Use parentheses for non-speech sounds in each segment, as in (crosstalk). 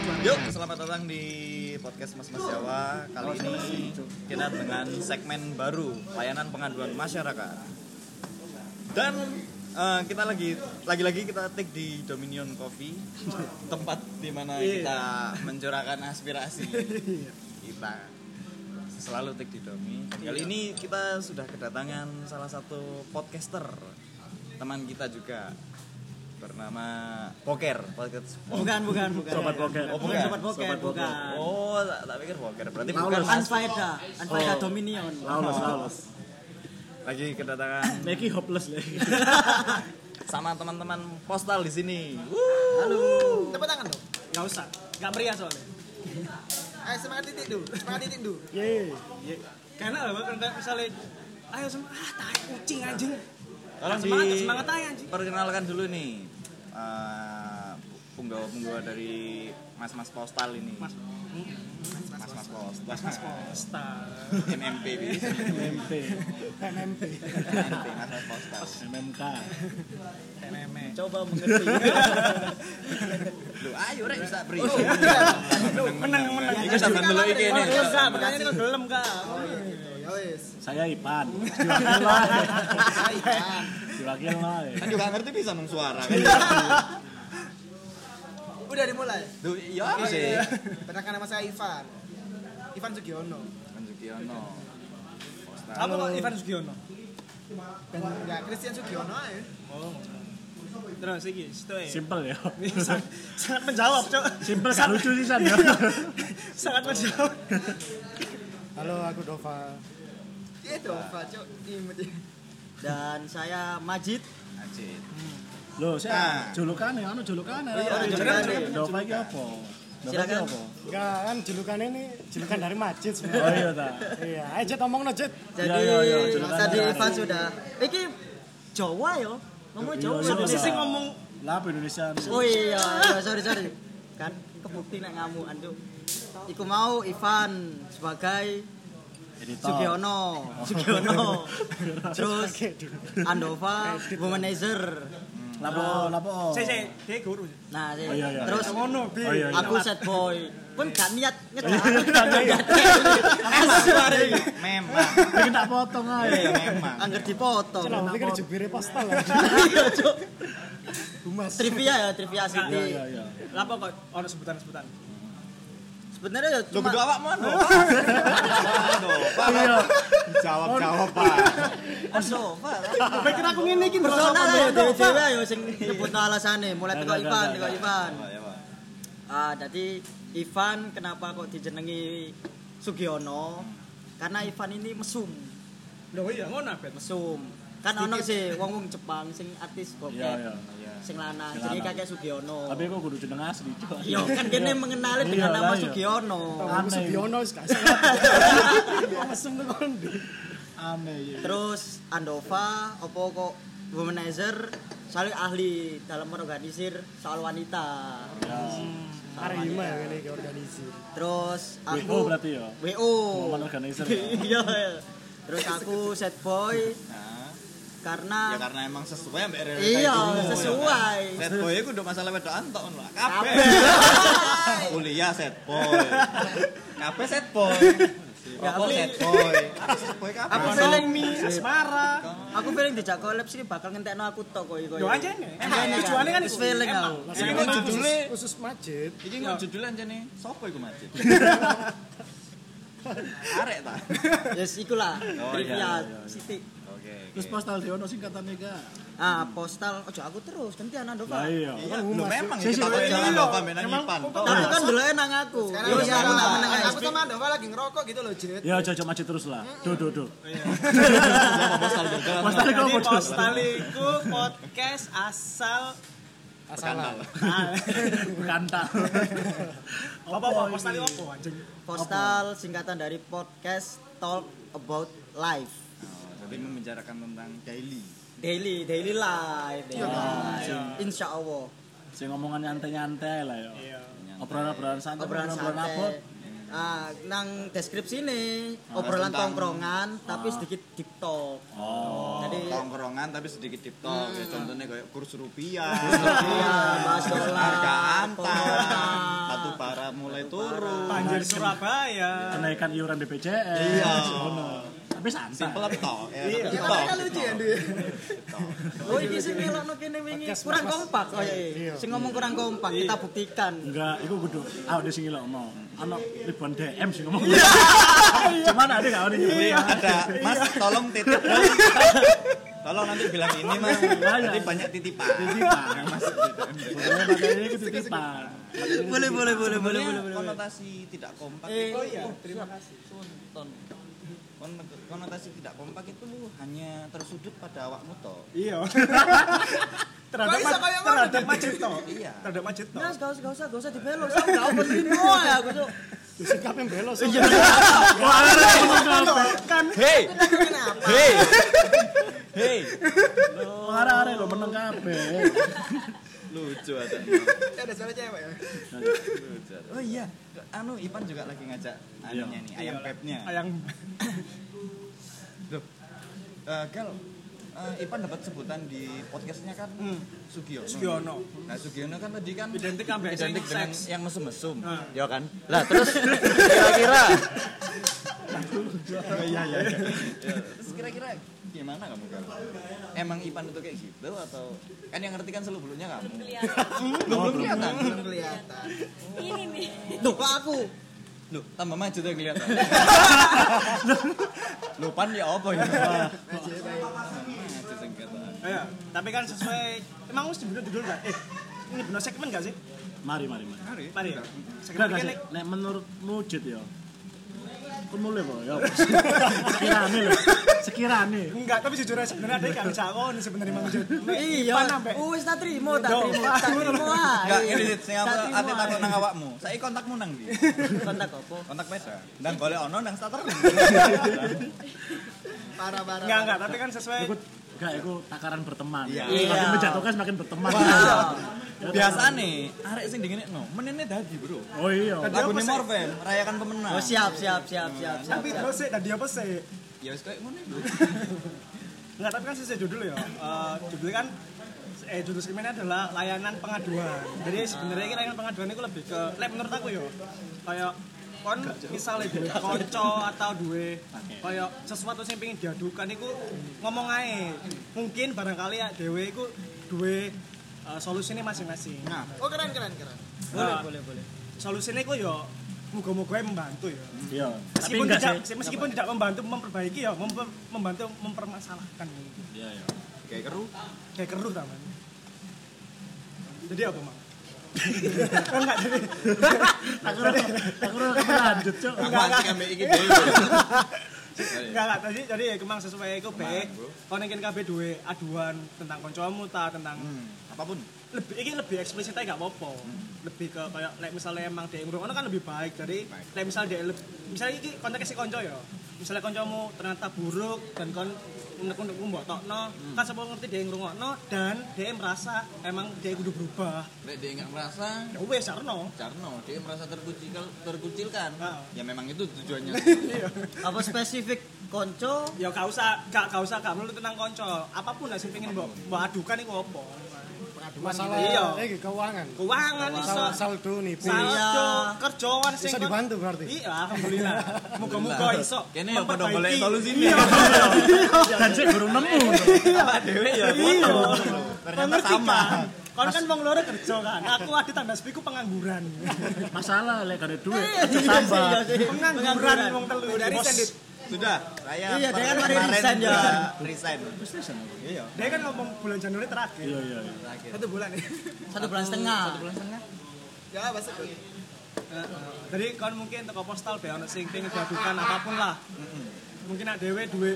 Yuk, selamat datang di podcast Mas Mas Jawa. Kali ini kita dengan segmen baru, layanan pengaduan masyarakat. Dan eh, kita lagi lagi-lagi kita take di Dominion Coffee, (laughs) tempat di mana kita mencurahkan aspirasi (laughs) kita. Selalu take di Domi. Kali ini kita sudah kedatangan salah satu podcaster teman kita juga bernama Poker. Podcast Bukan, bukan, bukan. Sobat Poker. Oh, bukan sobat poker, Sobat poker. bukan. Oh, tak, tak pikir poker. Berarti Maules. bukan. Anfaida, Anfaida Dominion. Laulos, laulos. Lagi kedatangan (laughs) Neki hopeless lagi. (laughs) sama teman-teman postal di sini. Halo. Tepuk tangan dong. Gak usah, gak meriah soalnya. Ayo semangat titik dulu. Semangat titik dulu. Ye. Karena lah, kan kayak misalnya, ayo semangat, ah tai kucing anjing. Tolong Semangat, di semangat aja, anjing. perkenalkan dulu nih. eh, punggawa-punggawa dari mas-mas postal ini. Mas, Mas-mas postal. mas postal. MMP. MMP. MMP. MMP, mas-mas postal. MMK. Meme. Coba mengerti. Lu ayo rek bisa beri. Menang, menang. Iku sampean dulu iki Oh, nih. gelem gak? Pertanyaan ini kok gelem gak? Ya. (laughs) Saya Ipan. Diwakil lah. Ayo. Diwakil lah. Kan juga ngerti bisa nung suara kan. Udah dimulai. Duh, iya apa sih? Perkenalkan nama saya Ivan. Ivan Sugiono. Kan Sugiono. Apa kok Ivan Sugiono? Dan ya Christian Sugiono aja. Oh. Terus iki, situ ya. Simple (laughs) ya. sangat, sangat menjawab, Cok. Simple gak lucu sih San ya. (laughs) sangat menjawab. Halo, aku Dova. Iya Dova, cok. Imut ya. Dan saya Majid. Ajit. Loh, saya julukannya, anu iya, Anu julukannya. Dova iki apa? Dova iki Silakan. apa? Enggak, kan julukannya ini julukan dari Majid Oh sebenarnya. iya ta. iya, ayo Jet ngomong no Jet. Jadi Iya, iya, iya, julukan tadi Ivan sudah. Iki Jawa ya. Ngomong Iya, Jawa. iya, iya. sih ngomong Lah Indonesia. Oh iya, iya sorry sorry. Kan kebukti nek ngamukan Cuk. Iku mau Ivan sebagai. Sugiono, (laughs) Sugiono. (laughs) Terus Andova womanizer. Lapo, lapo. Saya saya dia guru. Nah, sih. Oh, iya, iya. terus Ngono. Oh iya, iya. aku set boy. Pun gak niat ngejar. (laughs) iya. Memang. Ini tak potong aja. Iya, memang. Angger dipotong. Kenapa pikir jubire postal lah. Iya, Cuk. Humas. Trivia ya, trivia Iya, Siti. iya, iya. Lapa kok ono sebutan-sebutan. Sebenarnya ya cuma kedua awak mana? Iya. Jawab-jawab, Pak. Andova. Pikir aku ngene iki Personal ya dewe-dewe ya sing nyebut alasane mulai teko Ivan, teko. Ivan. Ah, jadi Ivan kenapa kok dijenengi Sugiono? Karena Ivan ini mesum, Lho iya ngono bet. mesum. Kan ono sih wong-wong Jepang sing artis Iya, bokep, iya. Sing lanang, jenenge kakek Sugiono. Tapi kok kudu jeneng asli, Cuk. Yo kan kene mengenali dengan Iya, nama iya. Sugiono. Aku Aneh. Sugiono. (laughs) Mesem kondi. Aneh ya. Terus Andova opo kok womanizer saling ahli dalam mengorganisir soal wanita. Ya. Soal Arima ya ini ke organisir. Terus WO aku berarti ya. WO. Woman organizer ya? (laughs) Iya. iya. Terus aku (laughs) set boy Nah, karena ya karena emang sesuai ambek realita Iya, itu. sesuai. Set boy udah masalah wedokan tok ngono. Kabeh. Kabeh. (laughs) Kuliah set boy. Kabeh set boy. Ya, Rokok aku- set boy. Kabeh set boy kabeh. Aku feeling mi asmara. aku feeling dijak collab sih bakal ngentekno aku tok koyo koyo. Yo aja nih. Emang tujuannya kan Wis iku. feeling aku. Iki judulnya Khusus Majid. Iki kok judulnya anjene sopo iku Majid? (laughs) Arek ta. Yes ikulah. Oh, iya, Trivia iya, iya. Oke. Terus postal Diono singkatannya gak? Ah, postal ojo aku terus gantian Lah Andova. iya. Iya, lho memang Sih, iki sih, tak iya. jalan kok sampe nang Emang Ipan. kok- Tapi kan dulu nang aku. Yo aku ya aku tak meneng ae. aku sama Dova lagi ngerokok gitu loh, Jet. Ya coba maju terus lah. Do do do. Postal berjalan. Postal iku postal iku podcast asal Asalan. Bukan tak. apa apa postal apa anjing. Postal singkatan dari podcast Talk About Life. Jadi membicarakan tentang daily. Daily, daily life. Daily life. Insya Allah. Sing ngomongan nyantai-nyantai lah ya. Iya. Obrolan-obrolan santai, Obrolan obrolan santai. abot. Ah, nang deskripsi nih obrolan tentang- tongkrongan tapi sedikit deep talk. Oh, Jadi- tongkrongan tapi sedikit tip talk. Ya, contohnya kayak kurs rupiah, Iya, bahas dolar, harga antar, batu bara mulai turun. Banjir Surabaya. Kenaikan iuran BPJS. Iya. Ngono. Tapi santai. Simple toh. Ya, Iya. tapi Tapi kan lucu ya, Dwi. Oh iki sing ngelokno kene wingi kurang kompak oh iya. Sing ngomong kurang kompak kita buktikan. Enggak, itu kudu awak dhewe sing ngilokno. Ana ribuan DM sing ngomong. (laughs) Cuman ada enggak ada nyebut. Iya, ada. Mas, tolong titip dong. Tolong nanti bilang ini mas, nanti banyak titipan. Titipan. Mas, itu titipan. Boleh boleh boleh boleh boleh boleh. konotasi tidak kompak Eh, itu iya, terima kasih. Sunton. Kon- konotasi tidak kompak itu hanya tersudut pada awakmu toh. Iya. (laughs) terhadap ma- terhadap masjid toh. Iya. Terhadap masjid toh. Mas, gak usah, gak usah, gak usah dibelok. Saya gak apa ya, aku tuh. Sikap yang belos. Iya. Kan Hey, Kenapa? hey, hey. Arek-arek lo meneng kabeh. Lucu ada. Ada suara cewek ya. Oh iya, anu Ipan juga lagi ngajak anunya nih, ayam Iya. pepnya. ayang (laughs) Loh, eh, Gal, eh, Ipan dapat sebutan di podcastnya kan Sugiono. Sugiono. Nah Sugiono kan tadi kan Identik sing identik dengan seks. yang mesum-mesum, Nah. ya kan? Lah terus (laughs) kira-kira, iya iya. Terus kira-kira gimana kamu Gal? Emang Ipan itu kayak gitu atau kan yang ngerti kan seluk beluknya kamu? Hmm, belum kelihatan. Belum kelihatan. Ini nih. Tuh, kok aku? Loh, tambah maju tuh kelihatan. (laughs) Loh, pan ya apa ya? Kelihatan. Iya, tapi kan sesuai emang mesti bener judul enggak? Eh, ini bener segmen enggak sih? Mari mari mari. Mari. Mari Segmen. Nek menurutmu Jit ya. Ku mulai po ya. Sekirane lho. Sekirane. enggak, tapi jujur aja sebenarnya ada yang bisa kok sebenarnya Mang Jud. (laughs) Iya, oh, wis tak trimo, tak trimo, tak (laughs) trimo ah. Enggak, Iya. ini Dit, sing aku ate ah. takon nang awakmu. Saiki kontakmu nang ndi? (laughs) Kontak apa? Kontak peda. Ndang golek ono nang starter. Parah parah. enggak enggak, tapi kan sesuai Enggak iku takaran berteman. Iya. Semakin Iya. menjatuhkan semakin berteman. Biasane arek sing dingenekno, menene dadi, Bro. Oh iya. Lagu sih? Morven, rayakan pemenang. Oh, siap, siap, siap, siap, siap. tapi terus sih tadi apa sih? Ya wis koyo ngono iku. (laughs) Enggak, tapi kan sesuai judul ya. Eh, judulnya kan eh judul segmennya adalah layanan pengaduan. Jadi sebenarnya ini layanan pengaduan itu lebih ke lek menurut aku ya. Kayak kon misalnya duwe konco atau duwe kayak sesuatu yang pengen diadukan itu ngomong aja mungkin barangkali ya dewe itu duwe eh, solusinya masing-masing Nah, Oh keren keren keren. Boleh, Nah, boleh, boleh. solusinya itu ya moga-moga membantu ya Iya. Tapi meskipun enggak tidak sih. meskipun tidak membantu memperbaiki ya memper- membantu mempermasalahkan Iya iya. kayak keru. kayak keruh taman jadi apa mak enggak tadi jadi kemang sesuai iku be kon kabeh duwe aduan tentang kancamu ta tentang hmm, apapun. Lebih ini lebih eksplisit aja gak apa-apa. Lebih ke kayak like misalnya emang dia ngurung kan lebih baik. Dari like misalnya dia lebih misalnya ini konteksnya si konco ya. Misalnya koncomu ternyata buruk dan kon unek-unek mbok tokno kan semua ngerti dia ngrungokno dan dia merasa emang dia kudu berubah. Lek dia enggak merasa ya wes sarno Carno, dia merasa terkucil terkucilkan. Ah. Ya memang itu tujuannya. (laughs) Apa spesifik konco? ya gak usah gak, gak usah gak melulu tentang konco. Apa pun lah sih pengen mbok mbok adukan itu apa Masalah Iya. eh keuangan. keuangan iso saldo nih. saldo kerjaan sing Bisa kon- dibantu berarti. iya alhamdulillah (laughs) moga-moga iso Kene pada memperbaiki. golek solusine. (laughs) Dan sik gurung nemu. Apa dhewe ya? Iya. Ternyata sama. kan? Kon kan wong loro kerja kan. Aku ada tanda spiku pengangguran. Masalah lek gak ada duit, Iya, iya, tambah. iya, iya. Pengangguran wong telu. Udah Bos. Sudah, saya Iya, dia kan kemarin resign, ya. juga Resign. Iya. Dia kan ngomong bulan Januari terakhir. Iya iya. iya. Satu bulan ya. Satu bulan setengah. Ya masuk. Heeh. Jadi kon mungkin toko postal be ono sing pengen diadukan apa pun lah. Mungkin ada dewe duwe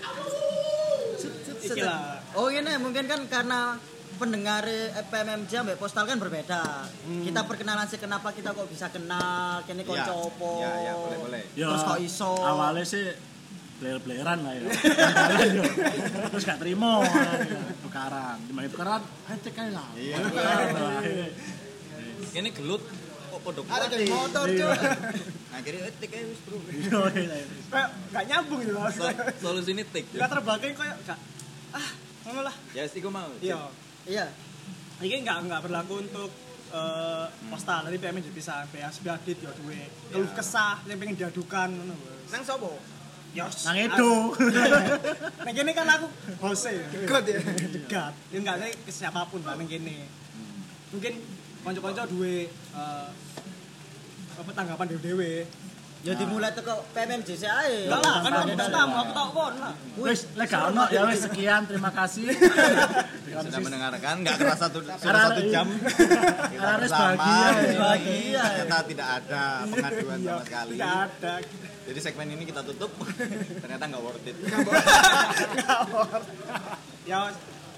iki lah. Oh ini mungkin kan karena pendengar eh, PMMJ ambek postal kan berbeda. Kita perkenalan sih kenapa kita kok bisa kenal, kene Iya. konco opo. Iya, iya, boleh, boleh. Ya, Terus kok iso? Awalnya sih player-playeran lah ya. (laughs) Terus gak terima. Tukaran. Gimana tukaran? Ayo cek aja lah. Iya. Lah. Ini gelut kok podo Ada kuat geng motor cuy. (laughs) akhirnya eh, tik aja wis bro Iya, iya, iya. kayak gak nyambung gitu loh So- solusi ini tik gak terbagi kayak gak ah ngono lah ya wis iku mau iya Iya. ini nggak nggak berlaku untuk eh, postal dari PM juga bisa PS Adit ya duwe keluh kesah yang pengen diadukan ngono Nang sopo? Yos. Nang itu. (laughs) Nang kene kan aku hose. God ya. Degat. Ya enggak nih ke siapa pun lah nang kene. Mungkin kanca-kanca duwe eh, apa tanggapan dewe-dewe. Ya dimulai teko PMMJC ae. Enggak lah, kan aku tamu, aku tau kon lah. Wis, lek gak ono ya wis sekian, terima kasih. sudah mendengarkan nggak kerasa tuh sudah satu jam (laughs) kita Karena bersama bahagia, bahagia. ternyata tidak ada pengaduan Iya, sama sekali Tidak ada. Jadi segmen ini kita tutup (laughs) ternyata nggak worth it Ngawur. (laughs) Ya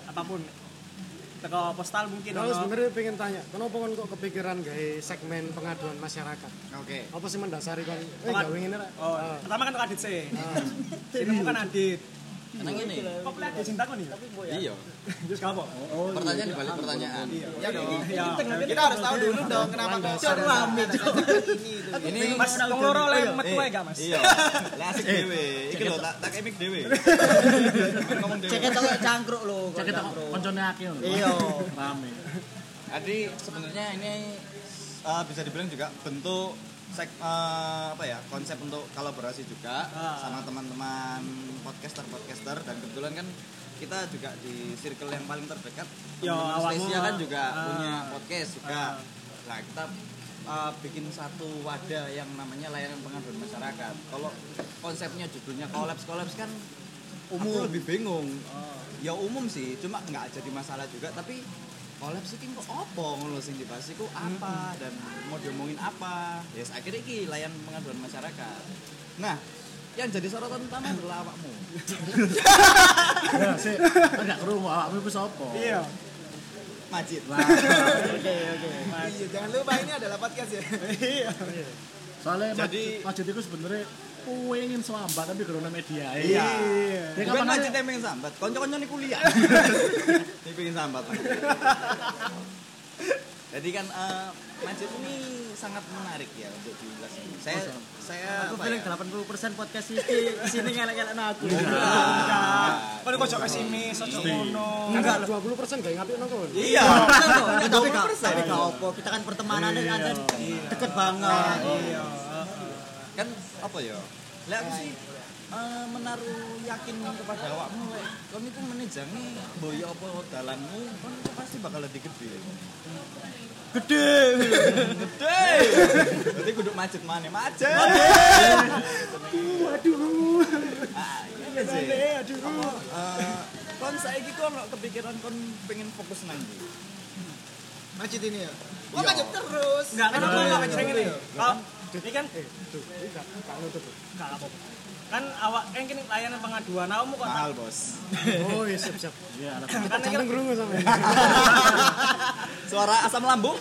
apa pun. Teko postal mungkin Kalau sebenarnya pengen tanya, kenapa kan kok kepikiran gawe segmen pengaduan masyarakat? oke Apa sih mendasari kan? Eh gawe ngene? Oh, Ah. pertama kan untuk Adit sih. Sini bukan Adit. Tenang ini Kok pilih Adit cinta kok nih? iya Terus kamu? pertanyaan dibalik pertanyaan Ya dong. Ya, Kita harus tahu dulu dong kenapa kok ada rame, segmen ini tuh. ini Mas, tong loro le metu ae gak, Mas? iya lah asik dewe iki lho tak tak emik dewe (laughs) ngomong Ceket toko cangkruk lho. kok Cek itu cangkruk. koncone akeh. lho. Iya. Rame. Jadi sebenarnya ini uh, bisa dibilang juga bentuk sek, uh, apa ya konsep untuk kolaborasi juga Ah. sama teman-teman podcaster podcaster dan kebetulan kan kita juga di circle yang paling terdekat Ya, awakmu Stasia kan lah. juga Ah. punya podcast juga Ah. nah kita uh, bikin satu wadah yang namanya layanan pengaduan masyarakat kalau konsepnya judulnya kolaps kolaps kan umum lebih bingung ya umum sih cuma nggak jadi masalah juga tapi kolaps ini kok apa ngono sing dibahas iku apa dan mau diomongin apa ya yes, akhirnya iki layan pengaduan masyarakat nah yang jadi sorotan utama (coughs) adalah awakmu Ya, sik. (laughs) Enggak krungu awakmu iku sapa? Iya. Majid Lah, (laughs) Oke, oke. Iya, jangan lupa ini adalah podcast ya. (laughs) Iya. soalnya Jadi- Majid itu sebenarnya pengen sambat tapi karena media. Iya. Dia bukan kapan Majid aja- yang pengen sambat konco-konco nih kuliah (laughs) ini pengen sambat jadi kan eh, Majid ini sangat menarik ya untuk diulas ini saya saya Aku feeling ya? 80% podcast ini di sini ngelek-ngelek aku. Enggak. Kalau kok pesimis, ojo ngono. Enggak, 20% gak ngapik nang kon. iya Bener kok, tapi gak 20%. tapi gak apa. Kita kan pertemanannya kan deket banget. Iya. Kan apa ya lah aku sih eh, menaruh yakin kepada awakmu lek kon iku menejangi boyo apa dalanmu kon pasti bakal lebih gede Gede. gede berarti kudu macet mana macet Waduh. Ah, iya sih Aduh. Eh, kon saiki kon kepikiran kon pengen fokus nang ndi Masjid ini ya. Oh, Iya. masjid terus. Enggak, kan aku pengen dulu ini. Kalau ini kan Eh, tuh, enggak apa Kan awak kan kini layanan pengaduan awakmu kok mahal bos Oh, iya siap siap. Iya, kan ini Jangan krungu sampe. (laughs) suara asam lambung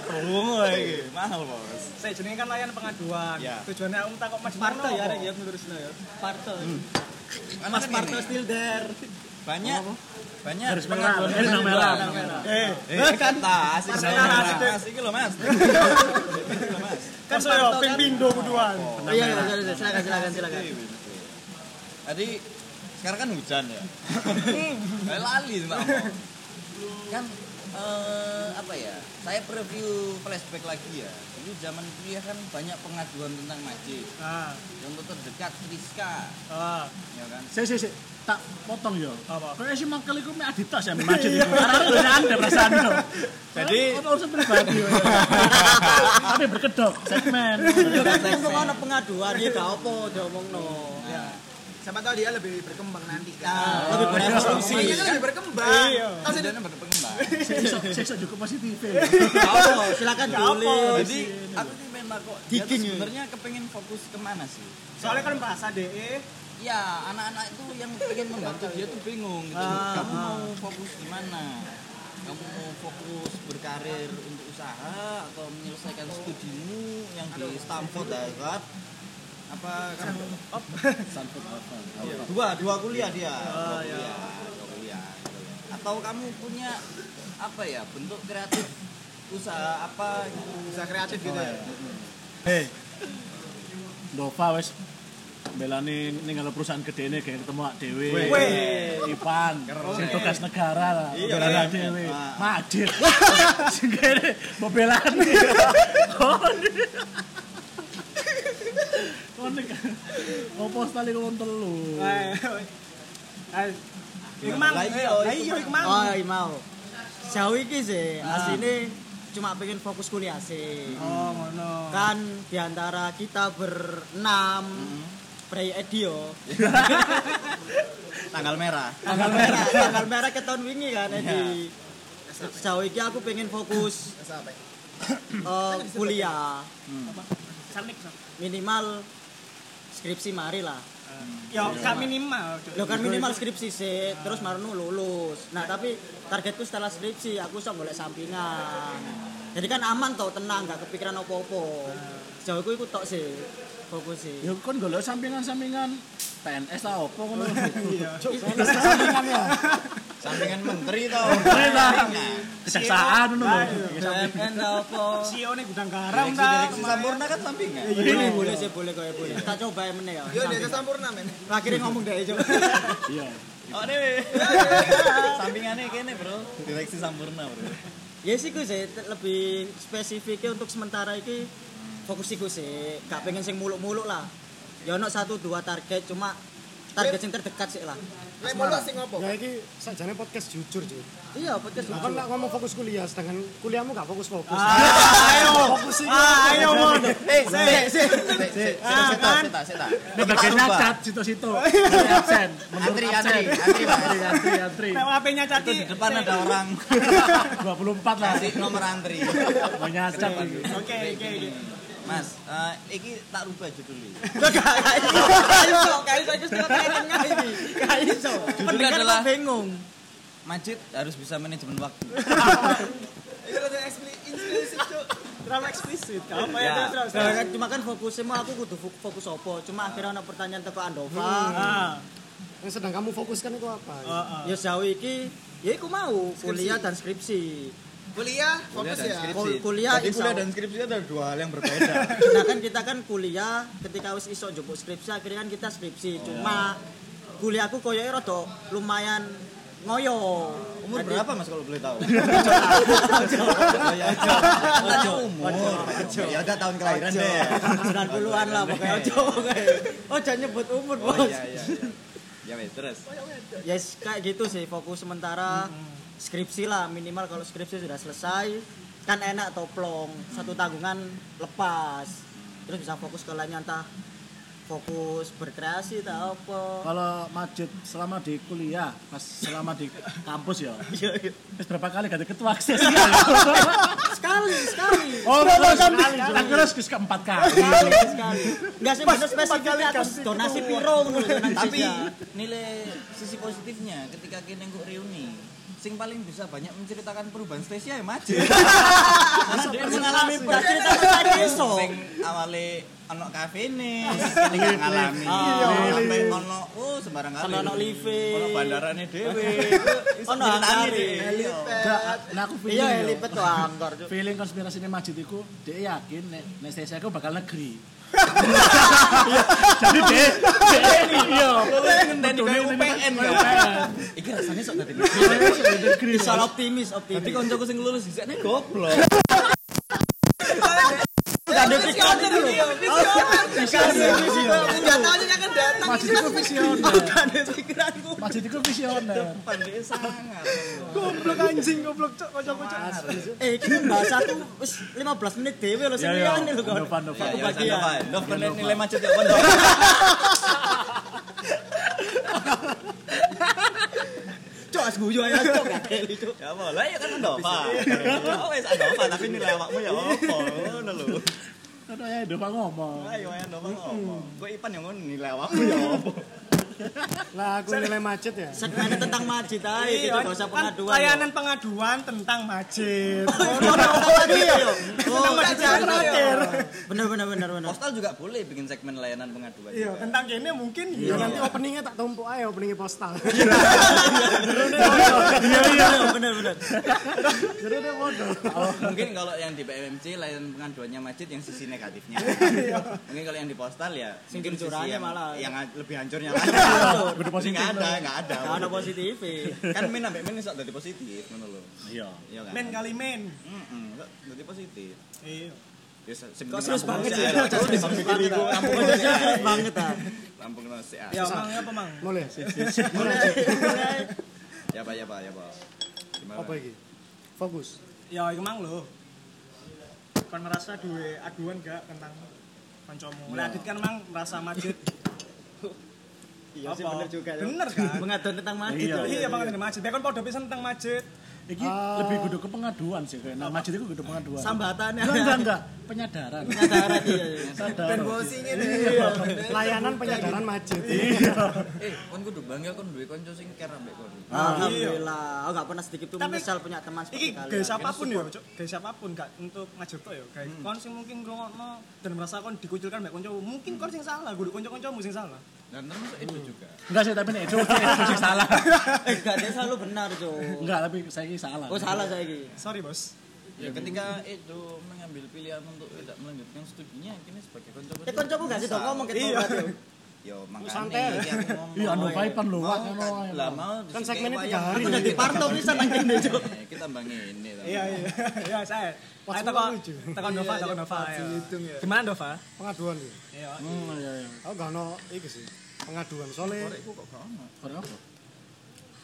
Krungu lagi mahal bos saya jenenge kan layanan pengaduan. Ya. Tujuannya aku tak kok Mas Parto ya, ya apa? menurutnya ya. Parto. Kan Mas kan Parto still there. banyak banyak Garis merah, garis merah. pengaduan. Eh, Eh, kan tas, mas, iki lho mas. Iki lho (laughs) mas. kan saya ping pindo kuduan. Oh iya, iya, iya, silakan silakan silakan. Tadi sekarang kan hujan ya. (laughs) Eh, Lali mbak. Kan eh, apa ya? Saya preview flashback lagi ya. Dulu zaman kuliah kan banyak pengaduan tentang masjid. Nah, Contoh terdekat Friska, ah, ya kan? Sik sik sik. Tak potong yo. Apa? Kayak si mangkel iku mek aditas ya Majid iku. Karena udah anda perasaan yo. Jadi- apa urusan pribadi. Tapi berkedok segmen. Kan ngomong ono pengaduan ya gak apa diomongno. Nah, Siapa tahu dia lebih berkembang nanti kan. lebih berevolusi. Kan lebih berkembang. Iya. Kan sudah hujannya berkembang. Sik cukup positif. Gak apa, silakan tulis. Jadi aku tuh pengen kok. Ya? sebenarnya kepengen fokus ke mana sih? soalnya kan bahasa DE Ya, anak-anak itu yang pengen membantu dia tuh bingung gitu. Ah, Kamu mau fokus di mana? Kamu mau fokus berkarir untuk usaha atau menyelesaikan studimu yang di Stanford Harvard? Apa kamu oh, Sanput apa? dua dua kuliah dia? dua kuliah, dua kuliah. Atau kamu punya apa ya bentuk kreatif usaha apa Bisa kreatif gitu ya. Hei. Dova wes belani ninggal perusahaan gede ini kayak ketemu ak dewe Ipan sing tugas negara lah Iya, belani iya. ak dewe Ah. Majid (laughs) sing kene mau belani (laughs) kon mau postal iku wong telu Ayo. Ayo. Iku mang. Iya, iya iku mang. Oh, iya mau. Jauh iki sih, asline cuma pengen fokus kuliah sih. Oh, ngono. Kan di antara kita berenam, Prey Edio, (laughs) tanggal merah tanggal merah, (laughs) tanggal merah ke tahun wingi kan Edi. Sejauh ini aku pengen fokus (coughs) eh, kuliah. Sam. minimal skripsi mari lah. Ya, gak minimal. Lo kan minimal skripsi sih, terus marunu lulus. Nah tapi targetku setelah skripsi aku bisa boleh sampingan. Jadi kan aman tau tenang, gak kepikiran opo-opo. Sejauh itu tok sih, fokus sih. ya kon golek sampingan-sampingan PNS lah opo ngono (laughs) sampingan menteri tau Menteri lah. kejaksaan ngono lho BUMN tau apa? CEO nih gudang garam ta. direksi sampurna kan sampingan Boleh, boleh sih, boleh kok ya boleh. Tak coba ya meneh ya. Yo desa sampurna men. Akhirnya ngomong deh, coba. iya oh dewe sampingannya kene bro direksi sampurna bro Ya sih gue sih lebih spesifiknya untuk sementara ini fokus iku sih, gak pengen sing muluk-muluk lah. Ya ono satu dua target cuma target yang terdekat sih lah. Lek mau sing ngopo? Ya iki sakjane podcast jujur, Cuk. Iya, podcast Nah, kan nak ngomong fokus kuliah sedangkan kuliahmu gak fokus-fokus. Ayo. Fokus iki. Ah, Ayo, Mon. eh sik sik sik Ah, kan? sik sik Ini bagian nyacat situ-situ. (laughs) absen. Antri, antri, antri, antri, antri. Nek HP-nya cati. di depan ada orang (laughs) (laughs) 24 lah. nomor antri Mau nyacat lagi. Oke, oke, oke. Mas eh, iki tak rubah judulnya Gak gak iso, gak iso, gak iso tengah. Gak iso. Pendengar adalah- bingung. Majid harus bisa manajemen waktu Itu ada eksplisit. Terlalu eksplisit. Apa Ya. ya terus cuma kan fokusnya mau aku kudu fo- fokus opo. Cuma akhirnya ada pertanyaan teko Andova. Ah. Yang sedang kamu fokuskan itu apa? Heeh. Ya sejauh iki ya aku mau kuliah dan skripsi. Kuliah kuliah fokus dan ya. Kul- kuliah Jadi kuliah dan skripsi ada dua hal yang berbeda. (laughs) Nah kan kita kan kuliah ketika wis iso jupuk skripsi akhirnya kan kita skripsi. Cuma kuliahku koyoke rada lumayan ngoyo. umur Jadi- berapa mas kalau boleh tahu? (laughs) Oh, ya, aja. Aja umur. Ya udah tahun kelahiran deh. 90-an lah pokoknya. Ojo. Ojo. Nyebut umur, oh Bos. iya iya. Iya. ya wes terus. Yes, kayak gitu sih fokus sementara skripsi lah minimal kalau skripsi sudah selesai kan enak toplong satu tanggungan lepas terus bisa fokus ke lainnya entah fokus berkreasi tak apa Kalau Majid selama di kuliah, pas selama di kampus ya. (laughs) Terus berapa kali ganti ketua akses sekali sekali Oh, terus sekali. Tak kira wis keempat kali. sekali sekali nggak sih bener spesifik aku donasi piro tapi ya. nilai sisi positifnya ketika kini kok reuni sing paling bisa banyak menceritakan perubahan spesial ya (laughs) karena dia mengalami cerita tadi iso sing awale ono kafe nih kini gak ngalami Iya. sampai ono oh sembarang kali ono live. ono bandarane dhewe (laughs) Ono angkare. Nah aku iya feeling yo. lipet tuh angkor. Feeling konspirasinya Majid iku dia yakin nek nek saya aku bakal negeri. Jadi dia dia ini iya. ngenteni kayak UPN kan UPN. iki rasanya sok dadi Negeri. Bisa optimis optimis Tapi koncoku sing lulus disane goblok. Gak ada pikiran dulu Senjatanya kan datang. Majid itu visioner. Gak ada pikiranku Majid itu visioner. Pandai sangat. Goblok anjing, goblok cok, kocok-kocok. Eh, kita bahas aku wis 15 menit dhewe lho sing Ya ya. liyane lho kawan. Nova Nova. Ya, ya, Kebagian. santai. Dov, nilai macet ya, pondok. Cok, as guyu aja cok gak keli cok. Ya boleh ya kan Andova. Ya wes Andova tapi nilai awakmu ya apa ngono lho. Kan ya Dova ngomong. Ayo ayo Andova ngomong. Gue Ipan yang ngono nilai awakmu ya apa. Lah aku nilai macet ya. Segmen tentang Majid aja gitu, Iya, gak usah kan pengaduan. layanan pengaduan tentang Majid. Oh, Tentang Majid yang terakhir. bener bener bener bener. Postal juga boleh bikin segmen layanan pengaduan. Iya, tentang kene mungkin Ya iya. nanti openingnya tak tumpuk aja openingnya postal. (laughs) Iya iya bener bener. Jadi dia bodoh. Mungkin kalau yang di PMMC layanan pengaduannya Majid yang sisi negatifnya. (laughs) Mungkin kalau yang di postal ya mungkin yang, malah. yang lebih hancurnya lagi. (laughs) Kudu positif. Nggak ada, nggak ada. Gak ada positif. Kan min ambek min iso dadi positif ngono lho. Iya. Iya kan? Men kali men. Heeh, dadi positif. Iya. Ya Kok serius banget sih, aja sih. Serius banget ah. Rampung no sih. ah. Ya, mang apa mang? Mulai. (laughs) (laughs) Ya Pak, ya Pak, ya Pak. Gimana? Apa iki? Fokus. Ya, iku mang lho. Kon merasa duwe aduan gak tentang kancamu? Lah Adit kan mang merasa Majid. (laughs) Iya sih bener juga. ya. Bener kan? (laughs) Pengaduan tentang Majid. Iya. tuh. Iya, bang tentang Majid. Ya kan podo pisan tentang Majid. Iki lebih kudu ke pengaduan sih kayak. Nah, masjid itu kudu pengaduan. Sambatannya. Enggak, enggak, enggak. Penyadaran. Penyadaran iya. iya. Sadar. (laughs) Layanan penyadaran macet. Eh, kon kudu bangga kon duwe kanca sing care ambek kon. Alhamdulillah. Oh gak pernah sedikit pun menyesal punya teman Iki seperti kalian. gaya siapa pun ya, Cuk. Gaya siapa pun gak untuk Majid to ya. Kayak kon sing mungkin ngrungokno dan merasa kon dikucilkan mbek kancamu. Mungkin kon sing salah, kudu kanca-kancamu sing salah. Dan termasuk itu juga. Enggak sih, tapi nek itu (laughs) itu sih salah. Eh gak dia selalu benar, Jo. Enggak, tapi saya ini salah. Oh salah saya ini. Sorry, Bos. Ya ketika itu mengambil pilihan untuk tidak melanjutkan studinya, kini sebagai kanca Eh koncoku gak sih dong ngomong gitu Iya. Yo iki aku (laughs) ngomong. Iya, anu Vaipan lho, Wak, ngono. lah mau Kan segmennya tiga wayang. hari. Aku udah di parto (laughs) bisa nang kene. Eh, Kita bangun ini. tau. Iya, iya. (laughs) Ya, saya. Ayo Pas tekan lucu. tekan Nova, tekan Nova. Gimana Nova? Pengaduan. Iya. Hmm, iya, iya. Aku gak ono iki sih. Pengaduan soalnya Iku kok gak ono. Apa? Itu.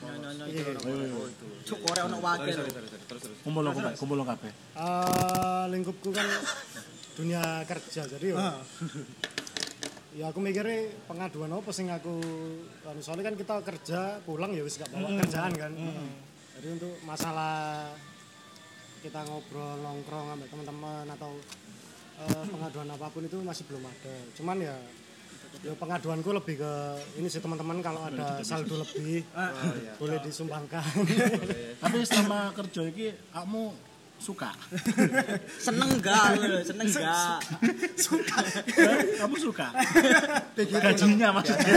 Ayo, ayo. Cuk ora ono wakil. Terus terus. Kumpul kabeh, kumpul kabeh. eh, lingkupku kan dunia kerja jadi ya. Ya aku mikirnya pengaduan apa sing aku kan soalnya kan kita kerja pulang ya wis gak bawa kerjaan kan. Jadi untuk masalah kita ngobrol nongkrong sama teman-teman atau eh, pengaduan apa pun itu masih belum ada. Cuman ya ya pengaduanku lebih ke ini sih teman-teman kalau ada saldo lebih boleh disumbangkan. Tapi selama kerja iki kamu suka? (laughs) Seneng gak? lu? Seneng gak? (laughs) kamu suka? gajinya maksudnya.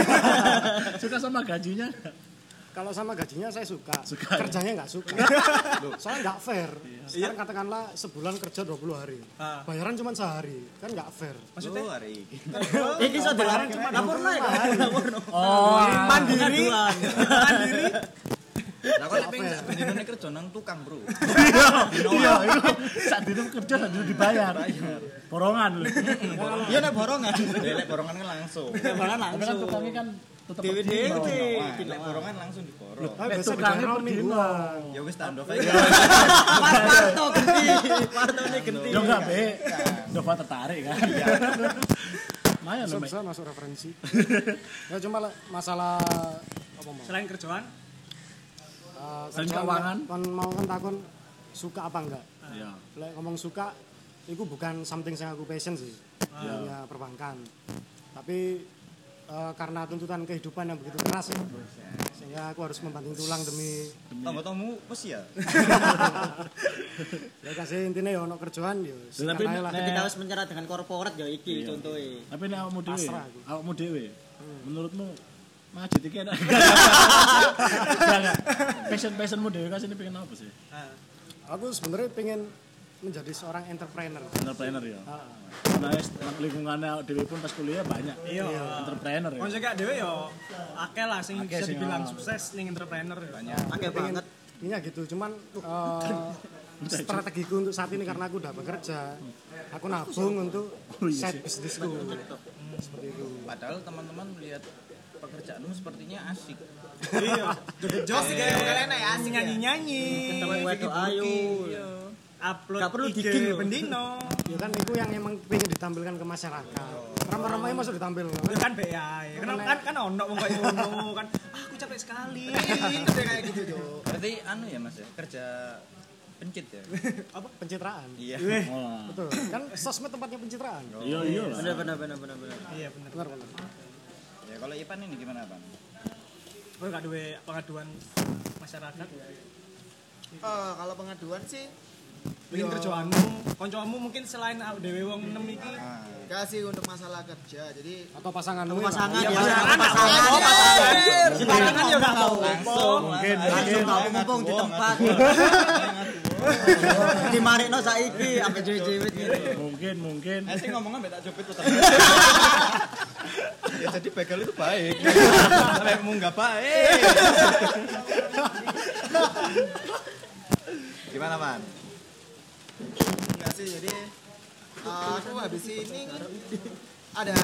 (laughs) suka sama gajinya? Kalau sama gajinya saya suka, Suka, ya? kerjanya nggak suka. Soalnya nggak fair. Sekarang katakanlah sebulan kerja 20 hari, Ah. bayaran cuma sehari, kan nggak fair. Maksudnya hari ini. Iso dilarang cuma lapor naik lapor. Oh, Mandiri. Mandiri. kerja nang tukang, Bro. Iya, iya. Sak dino kerja sak dino dibayar. Borongan lho. Iya nek borongan. Nek borongan langsung. Nek langsung. Tapi kan Dewi dewi, nek borongan langsung diboro. Tapi besok kange pemindu. Ya wis tando Pas parto genti. Partone genti. Yo gak be. Dova tertarik kan. Iya. Maya lho. Bisa masuk referensi. Ya cuma masalah apa mau? Selain kerjaan, Eh, Selain kerjaan keuangan? Kan mau kan takon suka apa enggak? Iya. Lek ngomong suka, itu bukan something yang aku passion sih, dunia perbankan. Tapi eh, karena tuntutan kehidupan yang begitu keras ya, sehingga aku harus membanting tulang demi Tonggo-tonggo wis ya. ya kasih intinya ya ono kerjaan ya Tapi Ketika harus menyerah dengan korporat ya iki contohnya. Tapi nek awakmu dhewe, awakmu dhewe. Menurutmu Majid iki enak. (laughs) Enggak. Passion passionmu dhewe kasih ini pengen apa sih? Aku sebenarnya pengen menjadi seorang entrepreneur. Entrepreneur ya. Ah, Nah, lingkungannya dhewe pun pas kuliah banyak. Iya. Entrepreneur ya. Juga dhewe yo akeh lah sing bisa dibilang sukses ning entrepreneur ya. Banyak. Akeh pengen banget. ini gitu cuman eh, strategiku untuk saat ini karena aku udah bekerja aku nabung untuk Oh, iya side bisnisku seperti itu Padahal teman-teman melihat pekerjaanmu sepertinya asik. Iya. (laughs) Jos kayak kalian ya asing ya. Nyanyi-nyanyi. Ketemu wedo ayu. Upload Gak perlu IG digil. bendino. ya kan itu yang emang pengen ditampilkan ke masyarakat ramai-ramai masuk ditampil Ya kan be ya. Kan kan kan ono wong kayak ngono kan. Ah, aku capek sekali. Itu deh kayak gitu tuh. Berarti anu ya Mas ya, kerja pencit ya. (laughs) apa pencitraan Iya. Wah. (laughs) betul kan sosmed tempatnya pencitraan Iya, iya lah. Bener bener bener bener bener. Iya benar benar Ya kalau Ipan ini gimana, gak duwe pengaduan masyarakat. Eh, kalau pengaduan sih Mungkin Yo. kerjaanmu, koncomu mungkin selain dhewe wong enem iki. kasih untuk masalah kerja. Jadi atau pasangan Untuk lu pasangan Iya, ya, pasangan, pasangan oh, ya. pasangan. Pasangan ya gak tahu. langsung Mungkin, Langsung gak mumpung di tempat. Di Marino saiki sampai jewe-jewe gitu. Mungkin, mungkin. Eh sih ngomongnya beda jepit tuh ya jadi begal itu baik sampai mau nggak baik gimana man enggak sih jadi eh, aku habis ini ada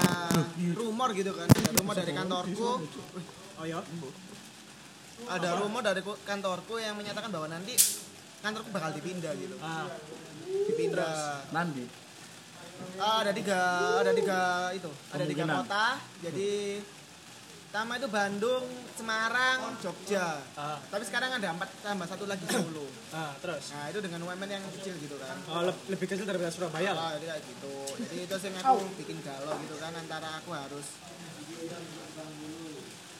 rumor gitu kan, ada rumor dari kantorku. Oh iya. Ada rumor dari ku- kantorku yang menyatakan bahwa nanti kantorku bakal dipindah gitu. Ah, Dipindah. Nanti. Ah, ada tiga ada tiga itu ada tiga kota. Jadi pertama itu Bandung Semarang Jogja. Ah. tapi sekarang ada empat tambah satu lagi Solo. Ah, terus. nah itu dengan UMN yang kecil gitu kan. Oh, leb- lebih kecil daripada Surabaya lah. Ah, jadi kayak gitu. Jadi itu sih aku bikin galau gitu kan antara aku harus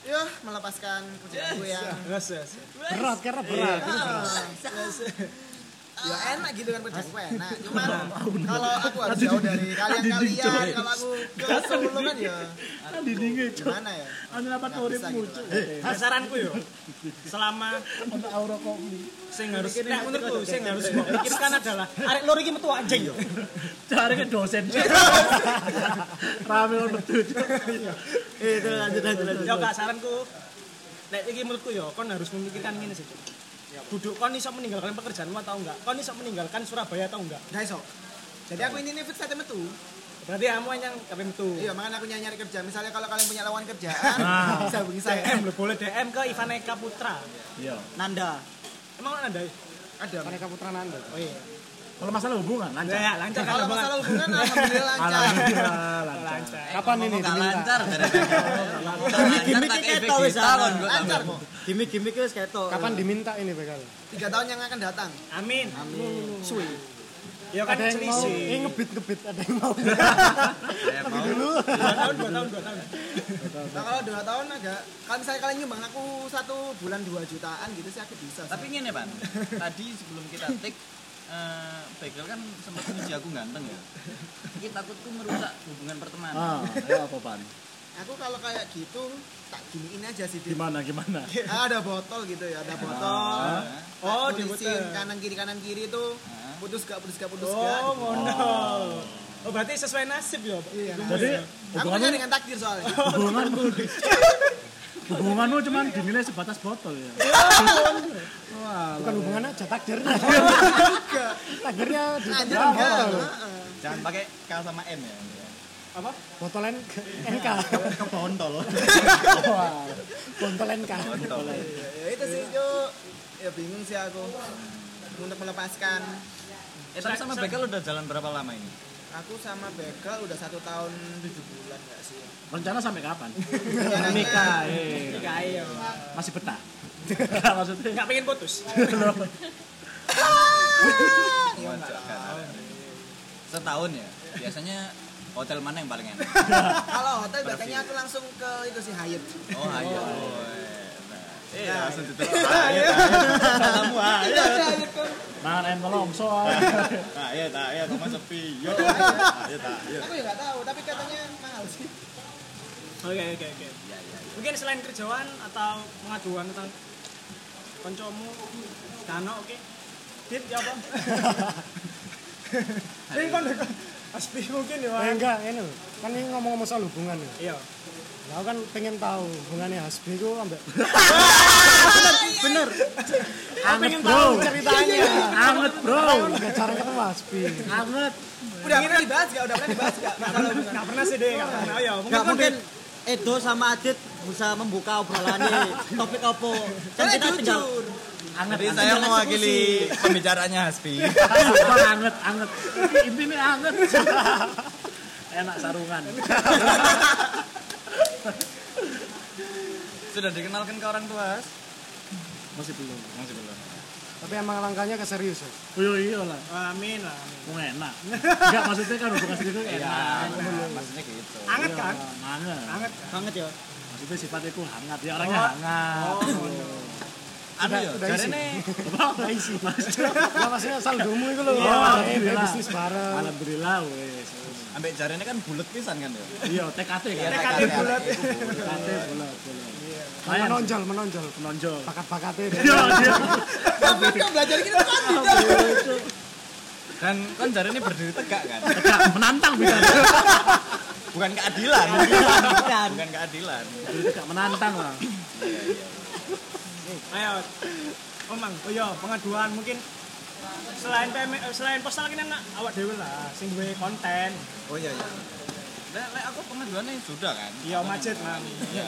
ya melepaskan kerjaanku yang Yes, yes. berat karena berat ya enak gitu kan kerjaanku enak (laughs) cuman kalau aku harus jauh dari kalian-kalian kalau aku ke kan ya Nanti dingin, gimana ya Anu apa Nggak tuh bisa uripmu, gitu. cok. Nah, saranku yo, selama Untuk aura kopi. sing harus nek menurutku sing harus mbok pikirkan adalah arek loro iki metu anjing yo. (laughs) Cari ke dosen. (laughs) Rame cok. Itu lanjut lanjut lanjut. Yo gak saranku nek iki menurutku yo kon harus memikirkan ngene sih. Duduk kon iso meninggalkan pekerjaanmu atau enggak? Kon iso meninggalkan Surabaya atau enggak? Gak iso. Jadi aku ini nih fix sate metu. Berarti kamu yang kabeh metu. Iya, makanya aku nyari, nyari kerja. Misalnya kalau kalian punya lawan kerjaan, (laughs) bisa hubungi saya. DM lo boleh DM ke Ivan Eka Putra. Iya. Nanda. Emang ada? Ada. mereka putra nanda Oh iya. Kalau masalah hubungan, lancar. Ya, lancar Kalau masalah hubungan, alhamdulillah lancar. Alhamdulillah, lancar. kapan ini diminta lancar Gimik-gimik efek tau wis kok Lancar. Gimik-gimik wis ketok. kapan diminta ini begal Tiga tahun yang akan datang. Amin. Amin. Suwi. Ya kan ada yang mau eh ngebit ngebit ada yang mau (laughs) Ya, mau. Dua tahun, dua tahun, dua tahun. Nah, kalau dua tahun agak, kalau misalnya kalian nyumbang aku satu bulan dua jutaan gitu sih aku bisa. Tapi gini pan, tadi sebelum kita take eh Begal kan sempat muji aku ganteng ya. Kita takutku merusak hubungan pertemanan. Ah, ya apa, Pan? aku kalau kayak gitu tak giniin aja sih. Gimana, gimana? (laughs) Ah, ada botol gitu ya, ada botol. Oh, di kanan kiri kanan kiri itu putus gak putus gak putus Oh, gak. ngono. Oh, berarti sesuai nasib ya, Pak? Iya. Jadi, Aku hubunganmu, punya dengan takdir soalnya. (laughs) hubunganmu, (laughs) hubunganmu cuma dinilai sebatas botol ya? bukan hubungan aja takdirnya (laughs) takdirnya di botol. Jangan pakai K sama N ya. Apa? botol N- NK Kebontol. (laughs) Wah, botol NK Ya itu sih itu ya bingung sih aku untuk melepaskan. Eh tapi sama Begal udah jalan berapa lama ini? Aku sama Begal udah satu tahun tujuh bulan nggak sih? Rencana sampai kapan? (laughs) Nikah, eh. Nikah ayo. Masih betah? Enggak, (laughs) maksudnya. Enggak pengen putus. (laughs) Kan. Setahun ya. Biasanya hotel mana yang paling enak? Kalau hotel biasanya aku langsung ke itu sih Hyatt. Oh, ayo. Eh, Nah, langsung ditutup. Ayo. Kamu ayo. Mangan ayam tolong soal. Ayo, tak ayo kamu sepi. Yo. Ayo, (laughs) tak ayo. Aku juga tahu, tapi katanya mahal sih. Oke, oke, oke. Mungkin selain kerjaan atau pengaduan tentang koncomu, Dano, oke. Dit, ya apa? (laughs) Ini kan Aspi mungkin ya. eh enggak ini kan ini ngomong-ngomong soal hubungan ya Iya. Nah, kan pengen tahu hubungannya Hasbi itu ambek (laughs) Bener. Anget bro. ceritanya Anget bro. Aku nggak jarang ketemu Hasbi Anget. Udah pernah dibahas gak? Udah pernah dibahas gak? Masalah hubungan. Nggak pernah sih deh, nggak pernah. Oh, iya, mungkin Gak mungkin Dit. Edo sama Adit bisa membuka obrolan ini topik apa kan kita tinggal jujur. Anget. Jadi saya mewakili pembicaranya Hasbi. Anget, anget. Ini ini anget. Enak sarungan. Sudah dikenalkan ke orang tua? Has? Masih belum. Masih belum. tapi emang langkahnya ke serius ya Oh iya lah. Amin, amin. Mau enak. (laughs) Enggak maksudnya kan hubungan sendiri enak. Iya, maksudnya gitu. Anget kan? Anget. Anget. ya Maksudnya sifatnya itu hangat, ya orangnya hangat. Anu ya jarene (laughs) Apa isi? Ya (laughs) maksudnya saldomu itu loh. Iya, alhamdulillah. bisnis bareng. Alhamdulillah wes. ambek jarene kan bulet pisan kan ya Iya, TKT kan. TKT bulet. TKT bulat. Menonjol, menonjol. menonjol. Bakat-bakatnya. (laughs) Iya, iya. Kan belajar kita kan dan kan jarene berdiri tegak kan Tegak, menantang bisa. bukan keadilan Bukan. bukan keadilan Jadi tegak menantang lah. Ayo. Omang, oh iya, pengaduan mungkin selain PM, eh, selain postal kan enak awak dewe lah sing duwe konten. oh iya iya Lek lek aku pengaduannya sudah kan Iya, macet, Mang. Iya.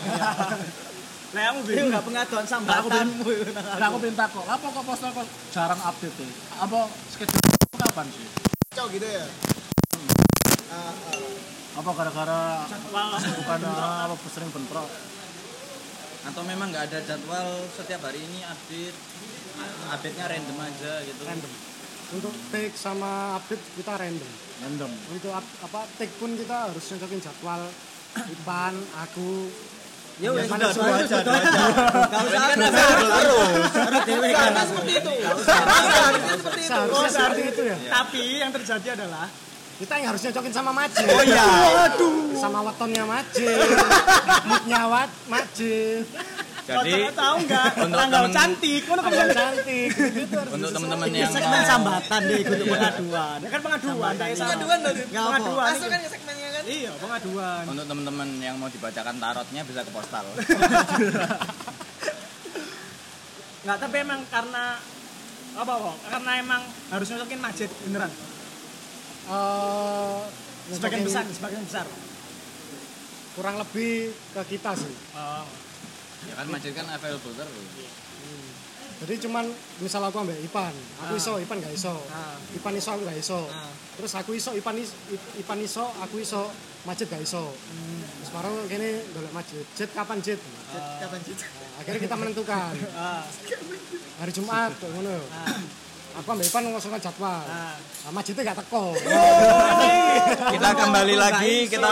Lah kamu Itu bingung. enggak pengaduan aku sambatanmu. Nah, aku minta kok, apa kok postal kok jarang update ya? Apa schedule kapan sih? Kacau gitu ya. Apa gara-gara bukan ah, apa sering bentrok? Atau memang nggak ada jadwal setiap hari ini update update nya random aja gitu Random. Untuk take sama update kita random. Random. Untuk up- apa take pun kita harus nyocokin jadwal. (clears throat) Ipan, aku, Ya udah sudah, dua aja, dua aja. Enggak usah Kan ada Harus dewe kan. Seperti itu. Seperti itu. seperti itu ya. tapi yang terjadi adalah Kita yang harus nyocokin sama Majid. oh iya Sama wetonnya Majid. Moodnya wat Majid. jadi tahu nggak untuk tanggal temen- cantik mana kamu Yang cantik. Gitu harus untuk teman-teman yang segmen mau sambatan deh ikut pengaduan. Ya kan pengaduan sama. Pengaduan tadi. Enggak apa. Pengaduan. Masuk kan ya segmennya kan. Iya, pengaduan. untuk teman-teman yang mau dibacakan tarotnya bisa ke postal Nggak, tapi emang karena apa kok? Karena emang harus nyocokin masjid beneran. Eh, Sebagian besar, sebagian besar. kurang lebih ke kita sih. Oh. ya kan masjid kan available terus Jadi cuman misal aku ambek Ipan, aku iso, Ipan gak iso. Ah. Ipan iso, aku gak iso. Ah. Terus aku iso, Ipan is, I- Ipan iso, aku iso, Majid gak iso. Terus baru gini golek Majid. Jid kapan Jid? Kapan sih? Nah, akhirnya kita menentukan Ah, hari Jumat ngono. Aku ambek Ipan ngosongkan jadwal. ah. Nah, Majidnya gak teko. kita kembali lagi kita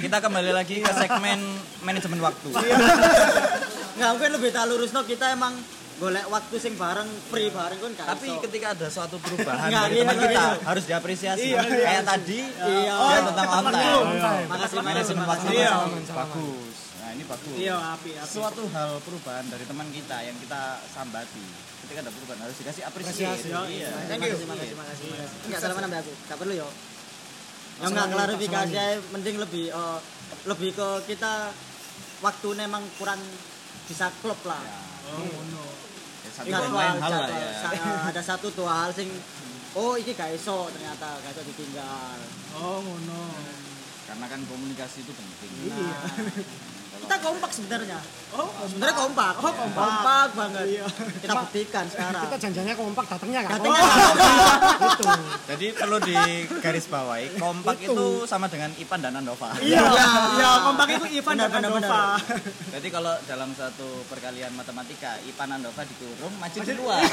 kita kembali lagi ke segmen manajemen waktu Enggak mungkin lebih tak lurusno kita emang golek waktu sing bareng free bareng kan gak tapi iso. ketika ada suatu perubahan Nggak, dari teman kita harus diapresiasi Iya, iya. kayak tadi Iya. dia tentang on time Makasih makasih manajemen waktu. Iya. Bagus ini bagus Iya, api, api. suatu hal perubahan dari teman kita yang kita sambati ketika ada perubahan harus dikasih apresiasi iya Thank you. Makasih makasih makasih. Enggak salaman sampai aku. Gak perlu yo. Ya enggak klarifikasi aja mending lebih eh, lebih ke kita waktu memang kurang bisa klop lah. Oh, no. Ya, satu Jadwal, hal lah ya (laughs) ada satu dua hal sing oh iki gak iso ternyata gak iso ditinggal. Oh, no. karena kan komunikasi itu penting Nah, kita kompak sebenarnya. Oh, Sebenarnya kompak. Oh, kompak, banget. Iya. Kita buktikan sekarang. Kita janjiannya kompak, datangnya gak Datangnya kompak. nggak Gitu. jadi perlu digarisbawahi kompak itu sama dengan Ipan dan Andova Iya, iya, kompak itu Ivan dan Andova. (laughs) Jadi kalau dalam satu perkalian matematika, Ipan Andova dikurung, Majid di luar. (laughs)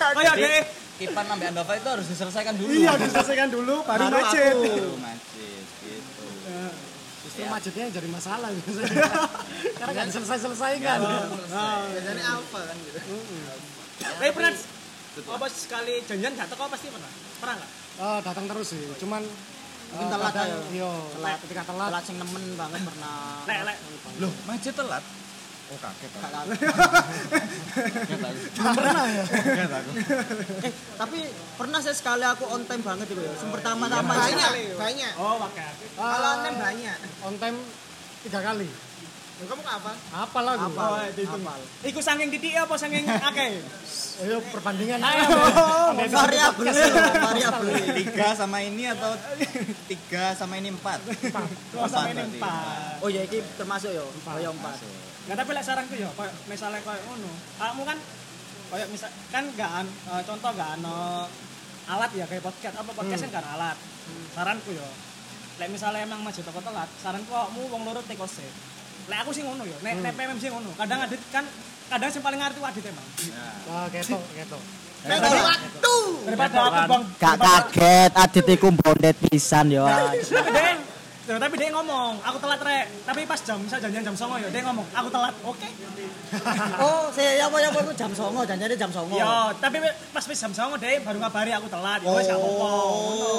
Oh ya, deh. Ipan sampai Andova itu harus diselesaikan dulu. Iya, diselesaikan dulu baru macet. Baru (laughs) gitu. Justru Majidnya yang jadi masalah biasanya. (laughs) Karena gak diselesai-selesai kan. Biasanya alfa kan gitu. Tapi pernah apa sekali janjian jatuh kau pasti pernah? Pernah nggak? Eh, datang terus sih, cuman Mungkin eh, telat ayo. Iya, Telat. ketika telat Telat sing nemen banget pernah. Lek, lek. Loh, Majid telat. Oh kaget aku. Kaget aku. pernah ya. Kaget aku. Eh, tapi pernah saya sekali aku on time banget itu ya. Yang pertama-tama Banyak, sekali. banyak. Oh, pakai. Kalau nem banyak. on time tiga kali. Kamu apa? Apa lah gue? Apa? Oh, itu. Apal. Iku saking titik apa saking akeh? Ayo perbandingan. Oh, Sampai Variabel, variabel. Tiga sama ini atau tiga sama ini empat? Oh, sampai berarti. ini empat. Oh ya ini termasuk yo. Oh ya empat. Nggak tapi lek saranku ya, kayak misalnya kayak ngono. Kamu kan kayak misal kan gak an, eh, contoh gak ano alat ya kayak podcast apa podcast kan gak ada alat. Saranku ya. Lek misalnya emang maju toko telat, saranku kamu wong loro teko sih. Lek aku sih ngono ya, nek nek PMM sih ngono. Kadang adit kan kadang sing paling ngerti adit emang. Ah, keto, keto. Bagi waktu. Daripada bang Gak kaget Adit iku bondet pisan yo. Tapi Tuh, tapi dia ngomong, aku telat rek. Tapi pas jam, misal janjian jam songo ya, dia ngomong, aku telat. Oke. (laughs) Oh, saya ya apa ya apa itu jam songo, janjiannya jam songo. Yo, tapi pas pas jam songo dia baru ngabari aku telat. Ya wes gak apa-apa. ngono.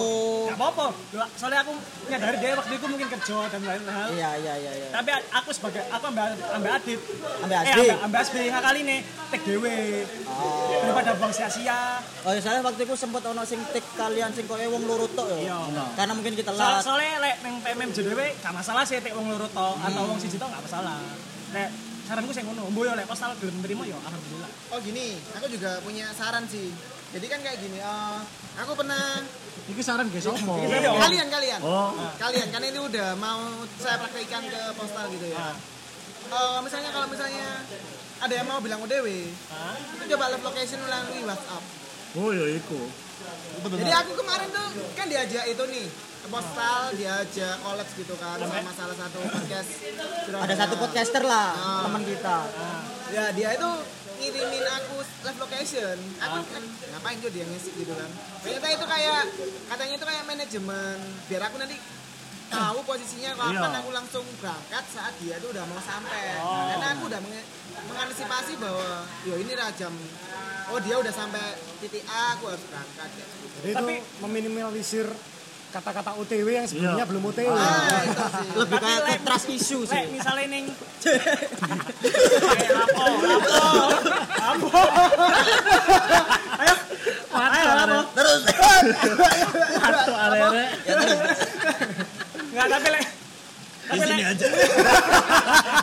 Gak apa-apa. Loh, Soalnya aku nyadari dia waktu itu mungkin kerja dan lain hal. Iya iya iya iya. Tapi aku sebagai aku ambil ambil adit. Ambil Eh, Asbi. ambil, ambil asbi kali ini tek dewe. Daripada buang sia-sia. Oh, ya soalnya waktu itu sempat ono sing tik kalian sing koyo wong loro tok Iya. ya. Karena mungkin kita telat. soalnya lek neng PMM JDW gak masalah sih tek wong loro tok atau wong siji tok gak masalah. Lek saranku sing ngono, mbo yo lek postal gelem nerima yo alhamdulillah. Oh gini, aku juga punya saran sih. Jadi kan kayak gini, eh, aku pernah Iki saran guys sopo? kalian kalian, Oh, kalian kan ini udah mau saya praktekkan ke postal gitu ya. Eh, misalnya kalau misalnya ada yang mau bilang ODW, itu coba live location melalui WhatsApp. oh ya iku. Jadi aku kemarin tuh kan diajak itu nih postal, diajak collab gitu kan sama salah satu podcast. Surabaya. Ada satu podcaster lah, Ah. teman kita. Ya dia itu ngirimin aku live location. Aku kan ngapain juga dia ngisi gitu kan. Ternyata itu kayak katanya itu kayak manajemen. Biar aku nanti tahu posisinya kapan Iya. aku langsung berangkat saat dia tuh udah mau sampai. Karena aku udah menge- mengantisipasi bahwa yo ini lah jam oh dia udah sampai titik A aku harus berangkat ya. Jadi itu meminimalisir kata-kata OTW yang sebelumnya Iya. belum OTW. Ah. Lebih kayak ke trust issue Lek sih. misalnya ning lapo, lapo. Lapo. Ayo. Ayo lapo. Terus Satu arere. terus. Enggak tapi lek Di sini aja.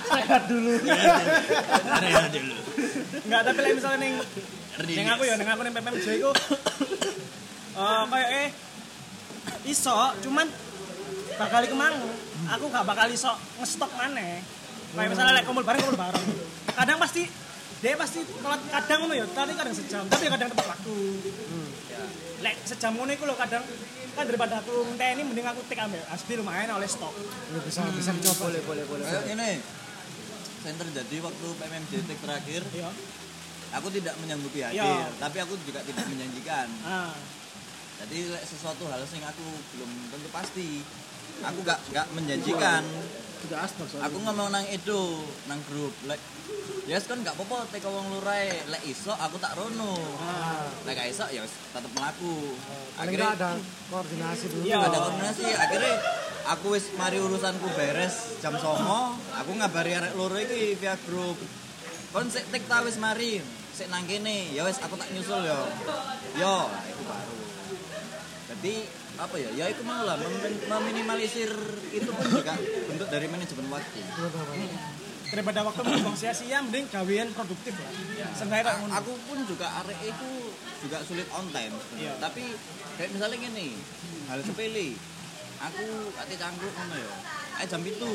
Sehat dulu. Area dulu. Enggak, tapi lek misalnya ning ning aku ya, ning aku ning PPMJ iku eh kayak eh iso, cuman bakal iku mang aku gak bakal iso ngestok maneh. Kayak misalnya lek kumpul bareng kumpul bareng. Kadang pasti dia pasti telat kadang ngono ya, tadi kadang sejam, tapi kadang tepat waktu. Lek sejam ngono iku lho kadang kan daripada aku ngenteni mending aku tik ambil asbi lumayan oleh stok. Ya, bisa bisa dicoba. Boleh, boleh, boleh. Kayak ini. Yang terjadi waktu PMMJ Tech terakhir, Iya. aku tidak menyanggupi hadir, Iya. tapi aku juga tidak menjanjikan. Ah. Jadi lek sesuatu hal sing aku belum tentu pasti. Aku gak gak menjanjikan. Aku ngomong nang itu, nang grup. Lek ya yes, kan gak apa-apa teko wong lurai. Lek iso aku tak rono. Lek gak iso ya tetep melaku. Paling nggak ada koordinasi dulu. Iya. ada koordinasi akhirnya aku wis mari urusanku beres jam songo aku ngabari arek loro iki via grup kon sik tik ta wis mari sik nang kene ya wis aku tak nyusul yo yo itu baru jadi apa ya ya itu mau lah mem- meminimalisir itu pun juga bentuk dari manajemen waktu. Daripada waktu membuang sia-sia mending gawean produktif lah. Kayak ngono. aku pun juga arek itu juga sulit on time. Iya. tapi kayak misalnya gini hal sepele. Aku ati cangkruk ngono ya. Ayo jam itu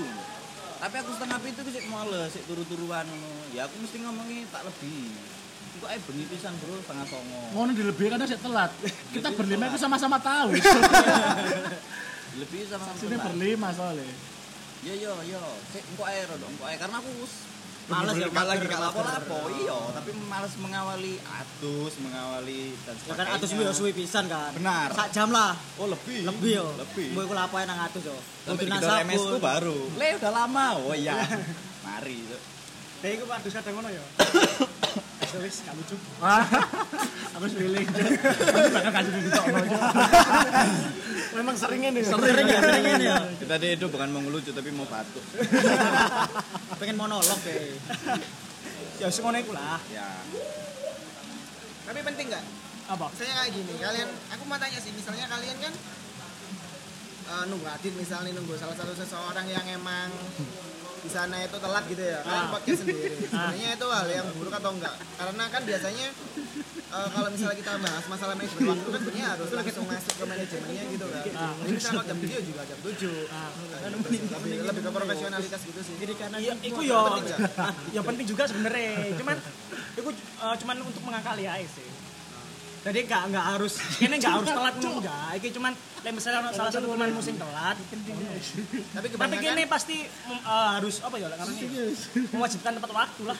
tapi aku setengah itu sih males sik turu-turuan ya aku mesti ngomongi tak lebih Iku ae bengi pisan bro setengah songo Ngono dilebih kadang sih telat. Kita berlima itu sama-sama tahu. (laughs) lebih sama Sini berlima soalnya. yo yo yo sik engko ae rodo engko ae karena aku Males ya, gak lagi gak lapo-lapo iya tapi males mengawali atus mengawali dan Ya kan sebagainya atus yo suwi pisan kan. Benar. Sak jam lah. oh lebih Lebih yo. lebih Mbok iku lapoke nang atus yo. Kudu di MS ku sabun. baru. Le udah lama. Oh iya. (laughs) Mari. Cuk. Dek iku padus kadang ngono ya. (coughs) Wis gak lucu. (laughs) Aku feeling. Aku bakal kasih di tokno. (laughs) Memang sering ini. Sering ya, sering ini ya. (laughs) Kita tadi itu bukan mau ngelucu tapi mau batuk. Pengen monolog ya. Ya wis ngono iku lah. Ya. Tapi penting nggak? Apa? Misalnya kayak gini, kalian, aku mau tanya sih, misalnya kalian kan eh, nunggu adit misalnya nunggu salah satu seseorang yang emang di sana itu telat gitu ya, kalian podcast sendiri. Sebenarnya itu hal yang buruk atau enggak? Karena kan biasanya eh, kalau misalnya kita bahas masalah manajemen waktu kan sebenarnya harus langsung masuk ke manajemennya gitu kan. Jadi misalnya kalau jam 7 juga jam 7. Lebih, lebih ke profesionalitas gitu sih. Iya, iku yo. Ya penting juga sebenarnya. Cuman iku eh, cuman untuk mengakali aja sih. Jadi enggak enggak harus ini enggak harus telat enggak. Iki cuman misalnya ono salah satu pemain musim telat. Tapi Tapi gini pasti eh, harus apa ya namanya? Mewajibkan tepat waktu lah.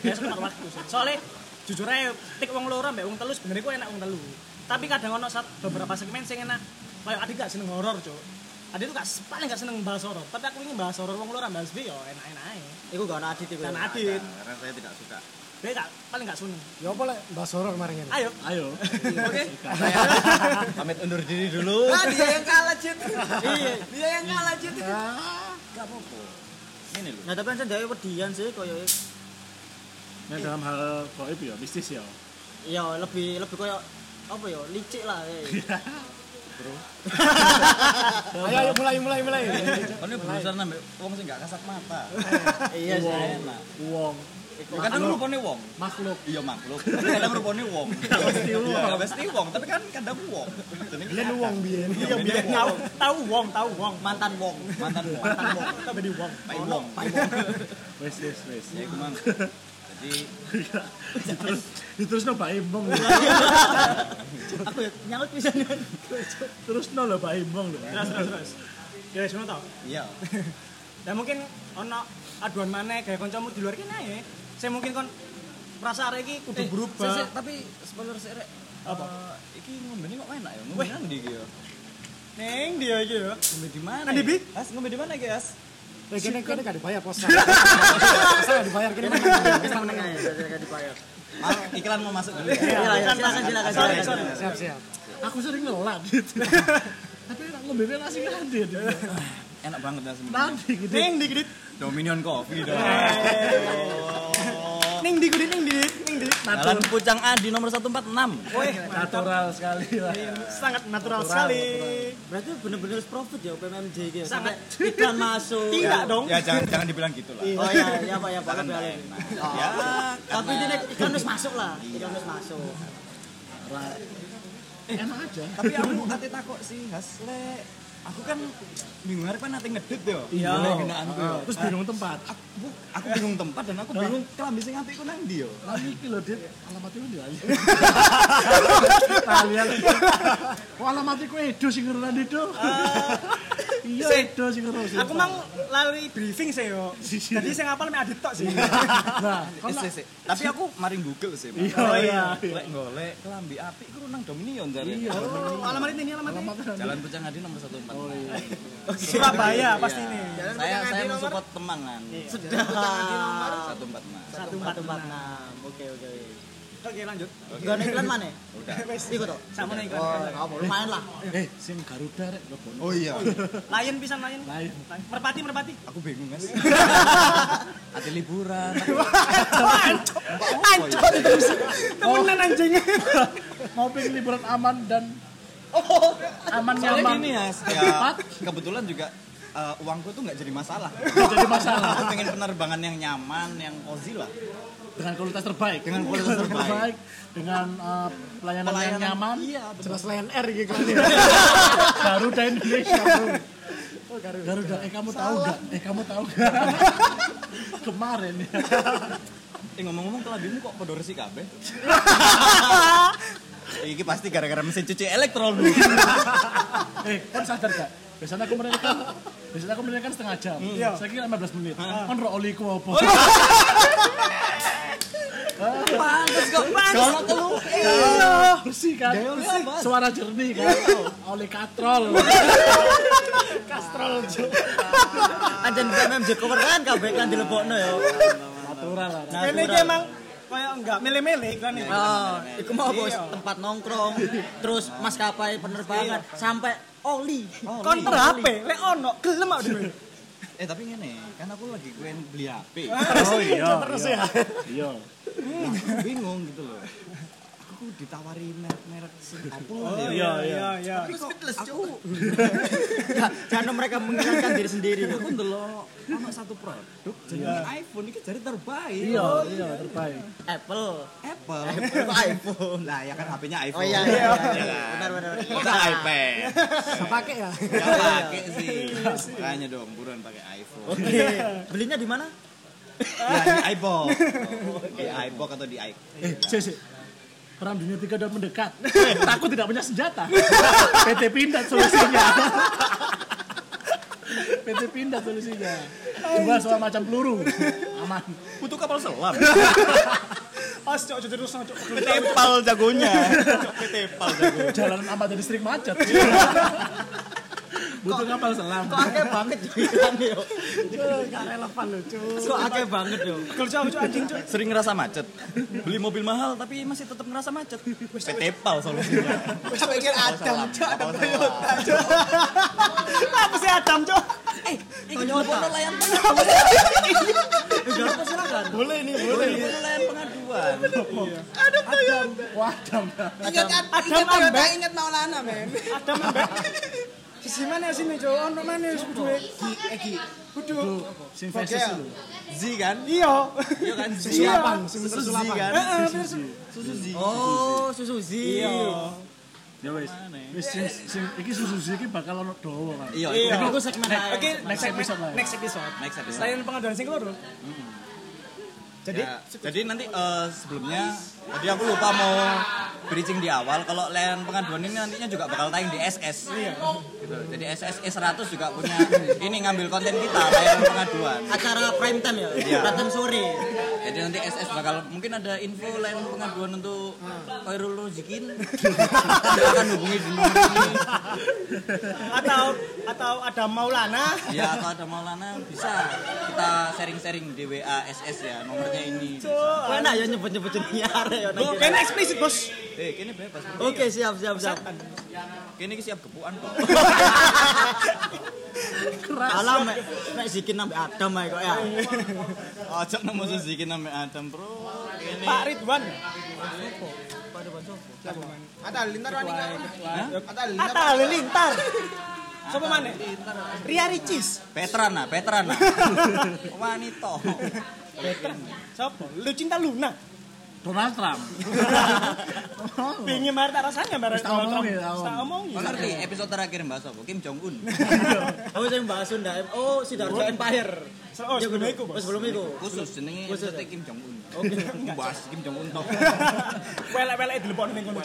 Ya tepat waktu. Soalnya jujur aja tik wong loro mbek wong telu sebenarnya ku enak wong telu. Tapi kadang ono sat beberapa segmen sing enak. Kayak adik gak seneng horor, Cuk. Ade tuh gak paling gak seneng bahas horor, tapi aku ingin bahas horor wong luar bahas B yo enak-enak ae. Iku gak ada adit. Dan ya. Adit, Karena saya tidak suka. B gak paling gak seneng. Ya apa lek bahas horor kemarin ini? Ayo. Ayo. Oke. (laughs) Saya pamit undur diri dulu. (laughs) Ah, dia yang kalah, Cid. Iya. Dia yang kalah, Cid. Gak apa-apa. Ini loh. Nah, tapi kan dhewe wedian sih koyo Nah, dalam hal goib ya, mistis ya. ya lebih lebih koyo apa ya licik lah eh. (laughs) Ayo ayo mulai mulai mulai. Kan ini berusaha nambah wong sing gak kasat mata. iya sih Enak. Wong, kan rupane wong. makhluk. Iya makhluk. (laughs) Tapi kadang rupane wong. mesti wong. Mesti wong, tapi kan kadang wong. Jenenge Biyen uang biyen. Iya, tahu tahu wong, tahu wong. mantan wong mantan wong. mantan wong Kita bedi wong. Pai wong. Wes wes wes. Ya iku mang. Jadi Terus terus no Pak Imbong. aku ya nyaut bisa Terus no lho Pak Imbong lho. Terus terus terus. Ya wis ngono tau. iya. Dan mungkin ono aduan mana kayak kancamu di luar kene ae. Saya mungkin kon merasa arek iki kudu berubah. Sik, sik, tapi spoiler sik rek. Apa? Eh, iki ngombe kok enak ya? Ngombe nang ndi iki ya? Neng dia iki yo. Ngombe di mana? Kan di ya? As ngombe di mana guys? Eh kene kene gak dibayar pos. Saya dibayar kene. seneng aja gak dibayar Mal, iklan mau masuk dulu. iya iya silakan silakan Sorry, sorry. Siap siap. Aku sering ngelak gitu. Tapi nak ngombe nasi nanti Enak banget ya sebenarnya. Nanti gitu. Neng di gede. Dominion Coffee dong. Neng di gede, neng di neng di. Jalan Pucang Adi nomor 146. Woi, Natural sekali lah. sangat natural sekali. berarti bener-bener profit ya PMMJ gitu Sangat. sampai iklan masuk Tidak dong. Ya jangan jangan dibilang gitu lah. oh iya iya pak ya pak alih. Ya, tapi ini iklan harus masuk lah iklan harus masuk Enak aja. tapi aku ate takok sih Hasle aku kan minggu hari kan nanti ngedit yo Iya. Boleh genaanku yo Terus bingung tempat. aku aku bingung tempat dan aku bingung kelambi sing apik ku nang ndi yo Lagi iki lho, Dit. Alamatnya ndi lali? (laughs) Kalian. (laughs) Kok alamatnya ku Edo sing itu? Iya, sing ngerunan. Aku mang lali briefing sih yo. (laughs) Jadi saya ngapal mek adit tok sih. (laughs) Nah, kan sik, sik. tapi aku mari Google sih Mas. Iya, iya. lek golek kelambi apik ku nang Dominion jare Iya. Oh, alamat ini alamat ini. Jalan Pucang Adi nomor 146 Oh iya. Surabaya pasti ini. Jalan saya Pucang saya Adi nomor- support temangan sudah enam satu empat empat enam oke oke Oke lanjut. gak ada iklan mana? Udah. (laughs) Ikut tuh Sama nih oh apa lumayan lah. Eh, sing Garuda rek. Lho. oh iya. Lion pisan lion. Lain. Merpati merpati. aku bingung guys (laughs) ada liburan. (laughs) Ancol terus. Temenan anjing. Mau pengen liburan aman dan aman soalnya nyaman. gini ya, ya kebetulan juga eh, uangku tuh nggak jadi masalah (laughs) Jadi masalah aku pengen penerbangan yang nyaman yang cozy lah dengan kualitas terbaik. Dengan kualitas terbaik. dengan eh, pelayanan, yang nyaman. iya betul. Jelas Lion Air gitu. (laughs) Garuda Indonesia, Bro. Garuda. eh kamu tahu nggak? Eh kamu tahu nggak? (laughs) Kemarin ya. eh ngomong-ngomong kelambimu kok podo resi kabeh Iki pasti gara-gara mesin cuci elektron. Eh, kan sadar gak? Biasanya aku menerikan Biasanya aku menerikan setengah jam. Iya. Saya kira 15 menit. Kan ro oliku apa? Pantes kok. Kalau telu. Bersih kan? Suara jernih kan? Oli katrol. Kastrol. Cuk. Anjen PMMJ cover kan kabeh kan dilebokno ya. Natural lah. Nah, Ini emang kayak enggak milih-milih kan ya. Oh, iku mau bos Iya. tempat nongkrong, terus maskapai penerbangan sampai oli. Konter HP, lek ono gelem aku dhewe. (laughs) Eh tapi ngene, kan aku lagi pengen beli HP. (laughs) Oh iya. Terus ya. Iya. Bingung gitu loh. Aku ditawari merek-merek apa Oh ya. iya iya iya. Tapi kok aku (laughs) Karena mereka mengingatkan diri sendiri. aku ndelok ono satu produk jenenge iPhone iki jari terbaik. Iya, iya terbaik. Apple. Apple. Apple iPhone. Lah ya kan HP-nya Oh iPhone. iya iya. Iya kan? Benar benar. Masa iPad. Gak pakai ya. Ya pakai sih. Makanya dong, buruan pakai iPhone. Oke. Belinya di mana? Ya di iPod. Di iPod atau di iPod. Eh, sih, sih. Perang dunia tiga udah mendekat. (laughs) Takut tidak punya senjata. (laughs) PT Pindad solusinya. (laughs) PT Pindad solusinya. Dua soal macam peluru. Aman. Butuh kapal selam. Pas cok jadi terus cok. Petepal jagonya. Petepal jago. Jalanan amat jadi sering macet. Butuh kapal selam. Kok akeh banget yo ikan yo. Gak relevan Cuk. Kok akeh banget yo. Kalau cowok cowok anjing cowok. Sering ngerasa macet. Beli mobil mahal tapi masih tetap ngerasa macet. PT PAL solusinya. Sampai pikir Adam, Cuk, Adam Apa Toyota. Apa sih Adam cowok? Eh, Toyota. layan silakan. Boleh nih, boleh. layan pengaduan. Wadam. Ingat Adam ingat ambek. ingat Maulana, men. Adam ambek. Sisi mana sini cowok? Ono mana wis kudu Egi. kudu. Sing faces lho. Z kan? Iya. Iya kan? Z. Sulapan, Susu sulapan. kan? Heeh, sih. Susu Z. Oh, susu Z. Iya. Ya wis. Wis sing sing iki Suzuki iki bakal ono dawa kan. Iya, Iya. Iku segmen. Oke, Next episode. Next episode. Next episode. Selain pengaduan sing loro. Jadi Ya, jadi nanti eh, sebelumnya tadi aku lupa mau bridging di awal kalau layan pengaduan ini nantinya juga bakal tayang di SS. Gitu. Jadi SS E100 juga punya ini ngambil konten kita layan pengaduan. Acara prime time ya. Iya. Prime time sore. Jadi nanti SS bakal mungkin ada info lain pengaduan untuk Khairul Rozikin. Silakan hubungi di nomor ini. atau atau ada Maulana Ya atau ada Maulana bisa kita sharing-sharing di WA SS ya nomornya ini. Kok enak ya nyebut-nyebut jenenge (laughs) arek ya. Gue kayaknya eksplisit bos Eh, kini bebas. Oke, siap siap siap. Kini siap gepuan kok. (laughs) keras ala mek mek zikin ambek adam ae kok ya ojo nek mau zikin ambek adam bro Pak Ridwan. Pak Ridwan ada lintar wani ada lintar ada lintar Sopo mana? Ria Ricis. Petran lah, Petran lah. (laughs) Wanita. Petran. Sopo? Lu cinta Luna. Donald Trump. (laughs) Pingin Marta rasanya bareng Donald Trump. Tak omong. Tak omong. Ngerti episode terakhir Mbak Sopo Kim Jong Un. (laughs) Oh sing Mbak ndak. Oh si Darjo oh. Empire. Oh, oh sebelum iku. Sebelum iku. Khusus jenenge khusus Kim Jong Un. Oke. (laughs) Mbak Kim Jong Un tok. Wele-wele di lepon ning kono.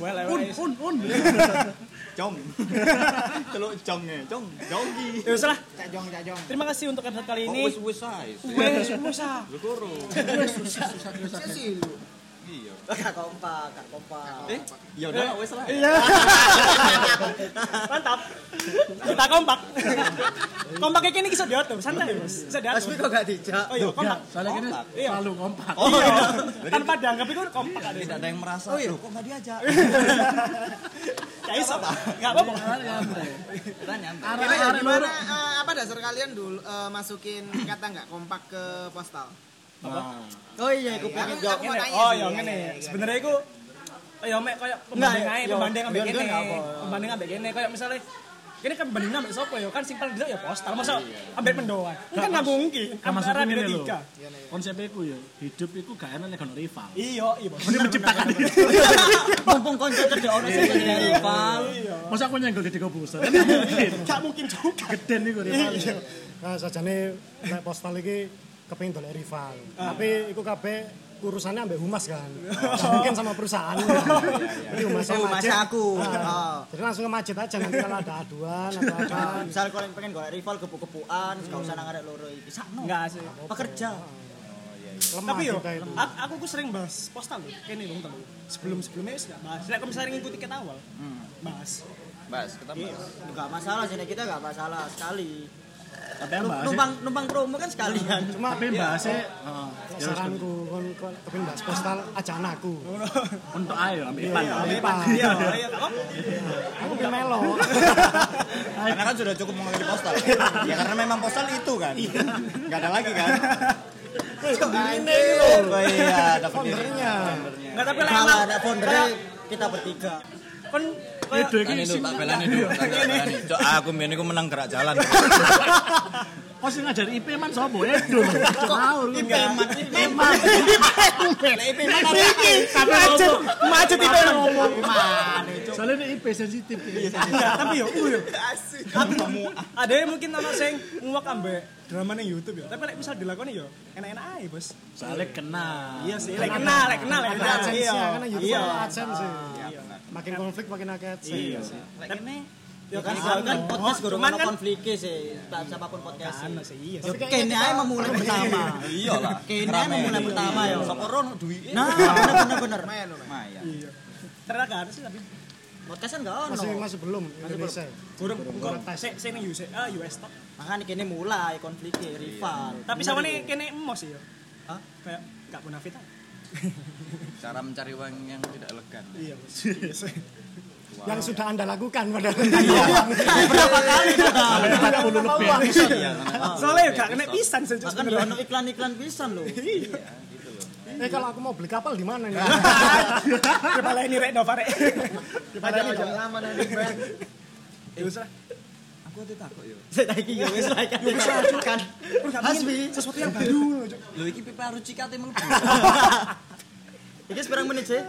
Wele-wele. Un un un. Jong. Celuk jong ya, jong. Jonggi. Ya wis lah Cak Jong, Cak Jong. Terima kasih untuk episode kali Oh, ini wis wis ae. Wes, wes ah. Lu koro. Saya sih Iya. Kak kompak, kak kompak. Eh, ya udah wis lah. Iya. (laughs) Mantap. Kita kompak. Kompak kayak gini bisa diatur, santai bos. Bisa diatur. Asmi kok gak dijak? Oh iya, kompak. Soalnya kini Iya. selalu kompak. Oh Iya. Jadi Tanpa dianggap itu kompak ada. tidak ada yang merasa. Oh iya, kok enggak diajak? (laughs) Kayak iso. Enggak apa-apa. Kita nyantai. Kira gimana eh, apa dasar kalian dulu eh, masukin kata nggak kompak ke postal? Apa? Oh iya, iku pengen jawab. Oh, yo ngene. Sebenere iku yo mek koyo pembanding ae, pembanding ambek kene. Pembanding ambek kene koyo misale Kene kan benang ambek sapa yo kan sing paling dhek yo postal masa ambek pendoan. Kan nggak mungkin. Kan masuk ini lho. Konsep iku yo hidup iku gak enak nek ono rival. Iya, iya. Mesti menciptakan. (laughs) Mumpung konco kerja ono sing gak rival. Masa aku nyenggol di kebus. Kan mungkin. Gak mungkin juga. Geden iku rival. Nah, sajane nek postal iki kepengin dolek rival. Tapi iku kabeh urusannya ambek humas kan. (laughs) Nggak mungkin sama perusahaan. (laughs) Jadi humasnya Oh, mas macet. aku. Nah, Oh. Jadi langsung ke macet aja nanti kalau ada aduan atau apa. Misal kalian pengen golek rival kepu-kepuan, gak usah nang arek loro iki. Sakno. Enggak sih. Pekerja. Lemah Tapi yo, aku, aku ku sering bahas postal loh. Kene lho, temen. Sebelum-sebelumnya wis gak bahas. Nek aku misalnya ngikuti tiket awal, bahas. Bas, kita bahas. Enggak masalah sih, kita enggak masalah sekali. Tapi bahasnya, Numpang numpang promo kan sekalian. Cuma tapi yang bahasnya heeh, ya wis, saranku kon kon kepengin bahas postal aja anakku. (laughs) untuk ayo ambil Ipan. Apa? Iya, iya, gak apa. Aku pengen melo. (laughs) Karena kan sudah cukup mengalami postal. ya karena memang postal itu kan. Enggak ada lagi kan. Ini loh. Oh iya, ada. Foundernya. Enggak tapi lek Kalau ada founder kita bertiga. Kan iki itu sing tak belani dulu. tak belani. Cok, aku mbiyen iku menang gerak jalan. Oh sing ngajari IP man sapa? Edo. Tahu lu. IP man, IP man. IP man ada iki. macet, macet itu ngomong. Man. Soalnya ini IP sensitif. Tapi yo uh, yo. Tapi ada yang mungkin ana sing nguwak ambek drama ning YouTube ya. Tapi lek misal dilakoni yo enak-enak ae, Bos. Soalnya kenal. Iya sih, lek kenal, lek kenal, lek Ada kenal. adsense Iya. ya, karena YouTube Iya. Makin konflik makin akeh adsense. Iya sih. Lek kene Ya kan kan kan podcast guru kan kan- konflik sih. Tak siapa pun podcast. Sih, iya. Kene ae memulai pertama. iya lah. Kene ae memulai pertama yo. Sapa rono duwike. Nah, bener bener bener. Lumayan lumayan. Lumayan. Iya. Ternyata gak ada sih tapi Podcast kan gak ono. Masih masih belum Indonesia. Kurang kok sik sik ning US ah US tok. Makanya kini mulai konfliknya rival. Tapi sama nih kene emos ya. Hah? Kayak gak munafik ah. Cara mencari uang yang tidak elegan. Iya, Mas. (laughs) Yang sudah Anda lakukan padahal. Berapa kali sudah? Sampai 40 lebih. Iya, Soalnya ya gak kena pisan sih. Bahkan ya ono iklan-iklan pisan loh. Eh kalau aku mau beli kapal di mana nih? (laughs) Kepala ini rek Nova rek. Kepala ini jam lama nanti bang. Ya wis lah. Aku tuh takut yo. Saya iki ya wis lah kan. Kan. Hasbi. Sesuatu yang baru. Lho iki pipa rucikate mlebu. (laughs) Iki seberang menit sih?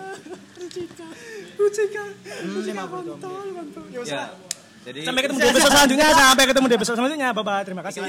Rucika. 50 Mantap, mantap. Ya wis Ya. Jadi Sampai ketemu di episode selanjutnya. Sampai ketemu di episode selanjutnya. Bye bye. Terima kasih.